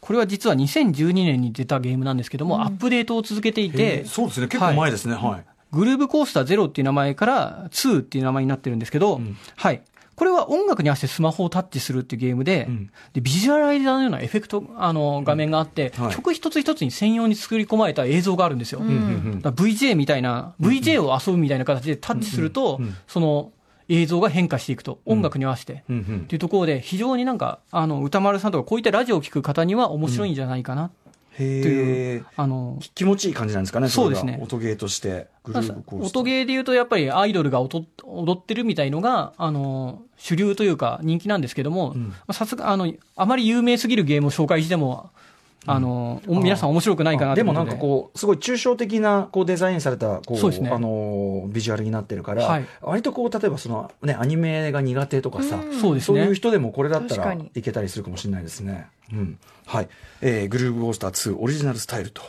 [SPEAKER 4] これは実は2012年に出たゲームなんですけども、アップデートを続けてい
[SPEAKER 2] え
[SPEAKER 4] て
[SPEAKER 2] ー、そうですね、結構前ですね、はい。
[SPEAKER 4] グルーブコースター0っていう名前から2っていう名前になってるんですけど、
[SPEAKER 2] ん。
[SPEAKER 4] はい。これは音楽に合わせてスマホをタッチするっていうゲームで、
[SPEAKER 2] うん。
[SPEAKER 4] でビジュアライザーのようなエフェクト、あの、画面があって、
[SPEAKER 2] はい。
[SPEAKER 4] 曲一つ一つに専用に作り込まれた映像があるんですよ。
[SPEAKER 2] うんうん
[SPEAKER 4] だから VJ みたいな、VJ を遊ぶみたいな形でタッチすると、
[SPEAKER 2] うんうん。
[SPEAKER 4] その映像が変化していくと、音楽に合わせて。
[SPEAKER 2] うんうん。
[SPEAKER 4] っていうところで、非常になんか、あの、歌丸さんとか、こういったラジオを聞く方には面白いんじゃないかな、という、あの、
[SPEAKER 2] 気持ちいい感じなんですかね
[SPEAKER 4] そうですね。
[SPEAKER 2] れが。音ゲーとして
[SPEAKER 4] 音ゲーで言うと、やっぱりアイドルが踊踊ってるみたいのが、あの、主流というか人気なんですけどもさすが、あの、あまり有名すぎるゲームを紹介しても、あの、お皆さん面白くないかなと
[SPEAKER 2] でもなんかこう、すごい抽象的なこうデザインされたこう
[SPEAKER 4] ね。
[SPEAKER 2] あのビジュアルになってるから、
[SPEAKER 4] はい。
[SPEAKER 2] 割とこう、例えばその、ね、アニメが苦手とかさ、
[SPEAKER 4] そうですね。
[SPEAKER 2] そういう人でもこれだったらいけたりするかもしれないですね。うん。はい。えー、グルーブゴースター2オリジナルスタイルと。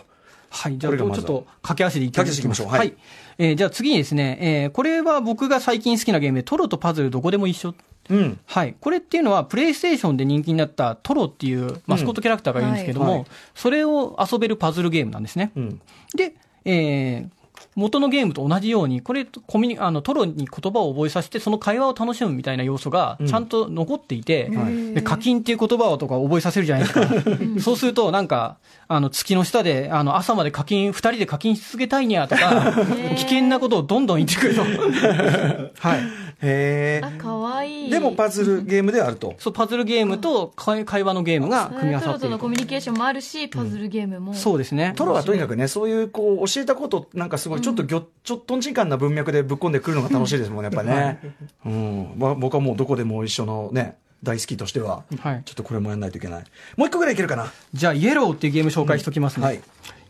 [SPEAKER 4] はい、じゃあ、ちょっと駆け足でいって
[SPEAKER 2] 駆け足でいきましょう。はい
[SPEAKER 4] えーじゃあ次にですね、えーこれは僕が最近好きなゲームで、トロとパズルどこでも一緒。
[SPEAKER 2] うん。
[SPEAKER 4] はい。これっていうのは、プレイステーションで人気になったトロっていうマスコットキャラクターがいるんですけども、
[SPEAKER 2] うんはい
[SPEAKER 4] それを遊べるパズルゲームなんですね。
[SPEAKER 2] うん。
[SPEAKER 4] で、えー元のゲームと同じように、これ、コミュニあの、トロに言葉を覚えさせて、その会話を楽しむみたいな要素がちゃんと残っていて、
[SPEAKER 2] はい
[SPEAKER 4] で課金っていう言葉をとか覚えさせるじゃないですか。そうすると、なんか、あの、月の下で、あの、朝まで課金、二人で課金し続けたいにゃとか、危険なことをどんどん言ってくると。はい。
[SPEAKER 2] へ
[SPEAKER 1] あ、かわい
[SPEAKER 2] え。
[SPEAKER 1] い。
[SPEAKER 2] でもパズルゲームであると。
[SPEAKER 4] そう、パズルゲームと会会話のゲームが組み合わさ
[SPEAKER 1] トロと
[SPEAKER 4] っていると。
[SPEAKER 1] のコミュニケーションもあるし、パズルゲームも。
[SPEAKER 4] そうですね。
[SPEAKER 2] トロはとにかくね、そういうこう、教えたこと、なんかすごい、ちょっとぎょ、ちょっとんちんかんな文脈でぶっ込んでくるのが楽しいですもんね、やっぱね。うん。まあ僕はもうどこでも一緒のね、大好きとしては、
[SPEAKER 4] はい
[SPEAKER 2] ちょっとこれもやんないといけない。もう一個ぐらいいけるかな。
[SPEAKER 4] じゃあ、イエローっていうゲーム紹介しておきますね。
[SPEAKER 2] はい。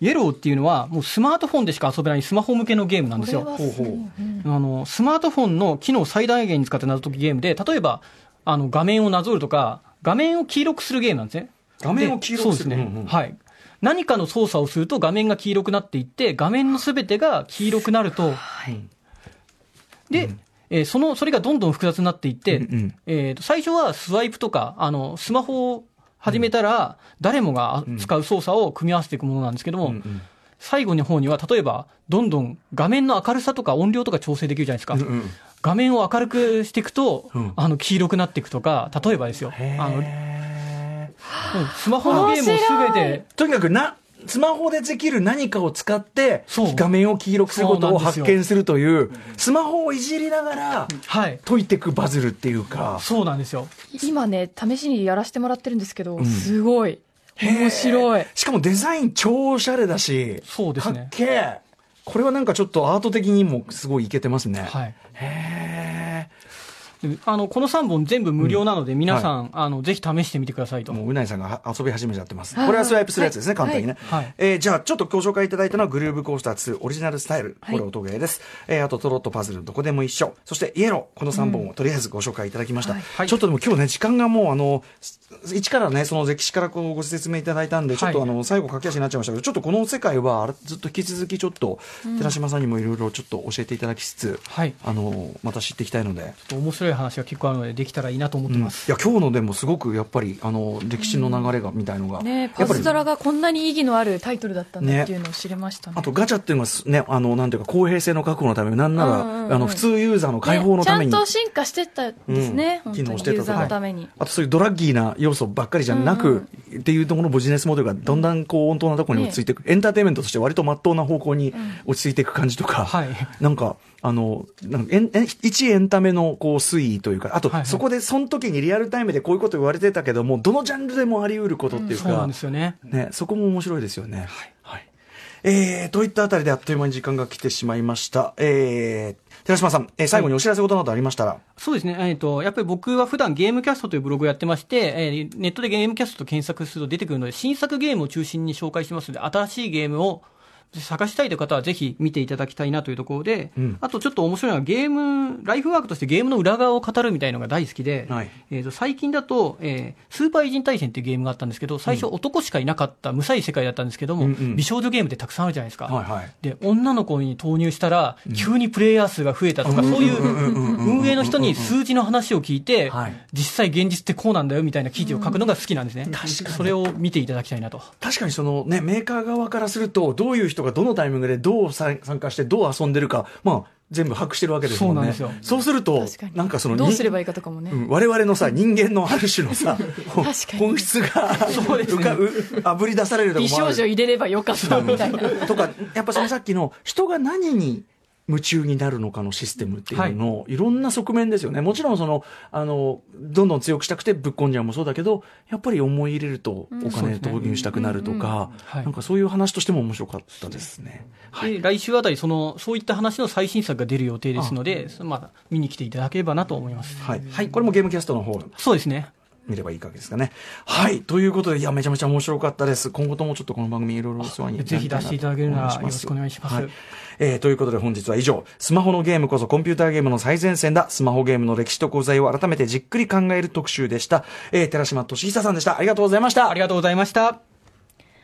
[SPEAKER 4] イエローっていうのは、もうスマートフォンでしか遊べないスマホ向けのゲームなんですよ。
[SPEAKER 2] ほうほう。
[SPEAKER 4] あの、スマートフォンの機能を最大限に使って謎解きゲームで、例えば、あの、画面をなぞるとか、画面を黄色くするゲームなんですね。
[SPEAKER 2] 画面を黄色くする
[SPEAKER 4] でそうですね。
[SPEAKER 2] うんうん
[SPEAKER 4] はい。何かの操作をすると画面が黄色くなっていって、画面のすべてが黄色くなると、で、えーその、それがどんどん複雑になっていって、
[SPEAKER 2] うんうん
[SPEAKER 4] えーと最初はスワイプとか、あの、スマホを始めたら、誰もが使う操作を組み合わせていくものなんですけども、最後の方には、例えば、どんどん画面の明るさとか音量とか調整できるじゃないですか。
[SPEAKER 2] うんうん。
[SPEAKER 4] 画面を明るくしていくと、
[SPEAKER 2] うん。
[SPEAKER 4] あの、黄色くなっていくとか、例えばですよ。あの、スマホのゲームをすべて、
[SPEAKER 2] ーとにかくな、スマホでできる何かを使って
[SPEAKER 4] そう、
[SPEAKER 2] 画面を黄色くすることを発見するという、スマホをいじりながら
[SPEAKER 4] はい。
[SPEAKER 2] 解いていくパズルっていうか、
[SPEAKER 4] そうなんですよ。
[SPEAKER 1] 今ね、試しにやらせてもらってるんですけど、
[SPEAKER 2] ん
[SPEAKER 1] すごい。面白い。
[SPEAKER 2] しかもデザイン超おしゃれだし、
[SPEAKER 4] そうですね
[SPEAKER 2] かっけえ。これはなんかちょっとアート的にもすごいいけてますね。
[SPEAKER 4] はい。
[SPEAKER 2] へ
[SPEAKER 4] であの、この3本全部無料なので、皆さん、あの、ぜひ試してみてくださいと。
[SPEAKER 2] もううないさんがは遊び始めちゃってます。これはスワイプするやつですね、簡単にね。
[SPEAKER 4] はい
[SPEAKER 2] えーじゃあ、ちょっとご紹介いただいたのは、グルーブコースター2オリジナルスタイル。これ音ゲーです。えーあと、トロットパズル、どこでも一緒。そして、イエロー。この3本をとりあえずご紹介いただきました。
[SPEAKER 4] はい
[SPEAKER 2] ちょっとでも今日ね、時間がもう、あの、一からね、その歴史からこうご説明いただいたんで、ちょっとあの、最後駆け足になっちゃいましたけど、ちょっとこの世界は、ずっと引き続きちょっと、寺島さんにもいろいろちょっと教えていただきつつ、
[SPEAKER 4] はい。
[SPEAKER 2] あの、また知っていきたいので、
[SPEAKER 4] 面白い話が結構あるので、できたらいいなと思ってます。
[SPEAKER 2] いや、今日のでもすごくやっぱり、あの、歴史の流れが、みたいのが。
[SPEAKER 1] ねパズドラがこんなに意義のあるタイトルだったんだっていうのを知れましたね。
[SPEAKER 2] あとガチャっていうのはすね、あの、なんていうか公平性の確保のため、なんなら、
[SPEAKER 1] うんうんうん。
[SPEAKER 2] あの、普通ユーザーの解放のために、
[SPEAKER 1] ねちゃんと進化してたんですね、
[SPEAKER 2] うん。機能してた。と
[SPEAKER 1] ユーザーのために。
[SPEAKER 2] あとそういうドラッギーな要素ばっかりじゃなく、っていうところのビジネスモデルがどんだんこう、温当なところに落ち着いていく、エンターテインメントとして割と真っ当な方向に落ち着いていく感じとか、
[SPEAKER 4] はい。
[SPEAKER 2] なんか、あの、なんかエンエン一エンタメのこう推移というか、あと、
[SPEAKER 4] はいはい
[SPEAKER 2] そこでその時にリアルタイムでこういうこと言われてたけども、どのジャンルでもあり得ることっていうか、
[SPEAKER 4] そうなんですよね。
[SPEAKER 2] ね、そこも面白いですよね。はい。えー、といったあたりであっという間に時間が来てしまいました。えー、寺島さん、えー最後にお知らせことなどありましたら、
[SPEAKER 4] そうですね。えっ、と、やっぱり僕は普段ゲームキャストというブログをやってまして、えーネットでゲームキャストと検索すると出てくるので、新作ゲームを中心に紹介してますので、新しいゲームを探したいという方はぜひ見ていただきたいなというところで、
[SPEAKER 2] うん。
[SPEAKER 4] あとちょっと面白いのはゲーム、ライフワークとしてゲームの裏側を語るみたいのが大好きで、
[SPEAKER 2] はい。
[SPEAKER 4] えーと最近だと、えースーパー偉人対戦っていうゲームがあったんですけど、最初男しかいなかった無才世界だったんですけども、
[SPEAKER 2] うんうん。
[SPEAKER 4] 美少女ゲームってたくさんあるじゃないですか。
[SPEAKER 2] はいはい。
[SPEAKER 4] で、女の子に投入したら、急にプレイヤー数が増えたとか、そういう運営の人に数字の話を聞いて
[SPEAKER 2] はい、
[SPEAKER 4] 実際現実ってこうなんだよみたいな記事を書くのが好きなんですね。それを見ていただきたいなと。
[SPEAKER 2] 確かにそのね、メーカー側からすると、どういう人がどのタイミングでどうさ参加してどう遊んでるか、まあ、全部把握してるわけですもんね。
[SPEAKER 4] そうなんです
[SPEAKER 2] そうするとなんかその、
[SPEAKER 1] どうすればいいかとかもね。
[SPEAKER 2] うん我々のさ、人間のある種のさ、本質が、うかうあぶり出されるとこ
[SPEAKER 1] 美
[SPEAKER 2] もある
[SPEAKER 1] 少女入れればよかったみたいな。
[SPEAKER 2] とか、やっぱそのさっきの人が何に夢中になるのかのシステムっていうのの、い、ろんな側面ですよね。もちろんその、あの、どんどん強くしたくてぶっこんじゃうもそうだけど、やっぱり思い入れるとお金投入したくなるとか、
[SPEAKER 4] はい
[SPEAKER 2] なんかそういう話としても面白かったですね。はい。
[SPEAKER 4] で来週あたりその、そういった話の最新作が出る予定ですので、まあ、見に来ていただければなと思います。
[SPEAKER 2] はい。はい。これもゲームキャストの方
[SPEAKER 4] そうですね。
[SPEAKER 2] 見ればいいわけですかね。はい。ということで、いや、めちゃめちゃ面白かったです。今後ともちょっとこの番組いろいろお世話に
[SPEAKER 4] ぜひ出していただけるならよろしくお願いします
[SPEAKER 2] はい。えー、ということで本日は以上、スマホのゲームこそコンピューターゲームの最前線だ、スマホゲームの歴史と功罪を改めてじっくり考える特集でした。えー、寺島壽久さんでした。ありがとうございました。
[SPEAKER 4] ありがとうございました。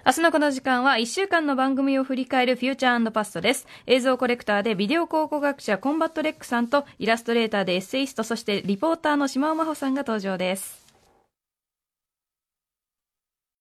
[SPEAKER 3] 明日のこの時間は1週間の番組を振り返るフューチャーパストです。映像コレクターでビデオ考古学者コンバット REC さんとイラストレーターでエッセイストそしてリポーターの島尾真帆さんが登場です。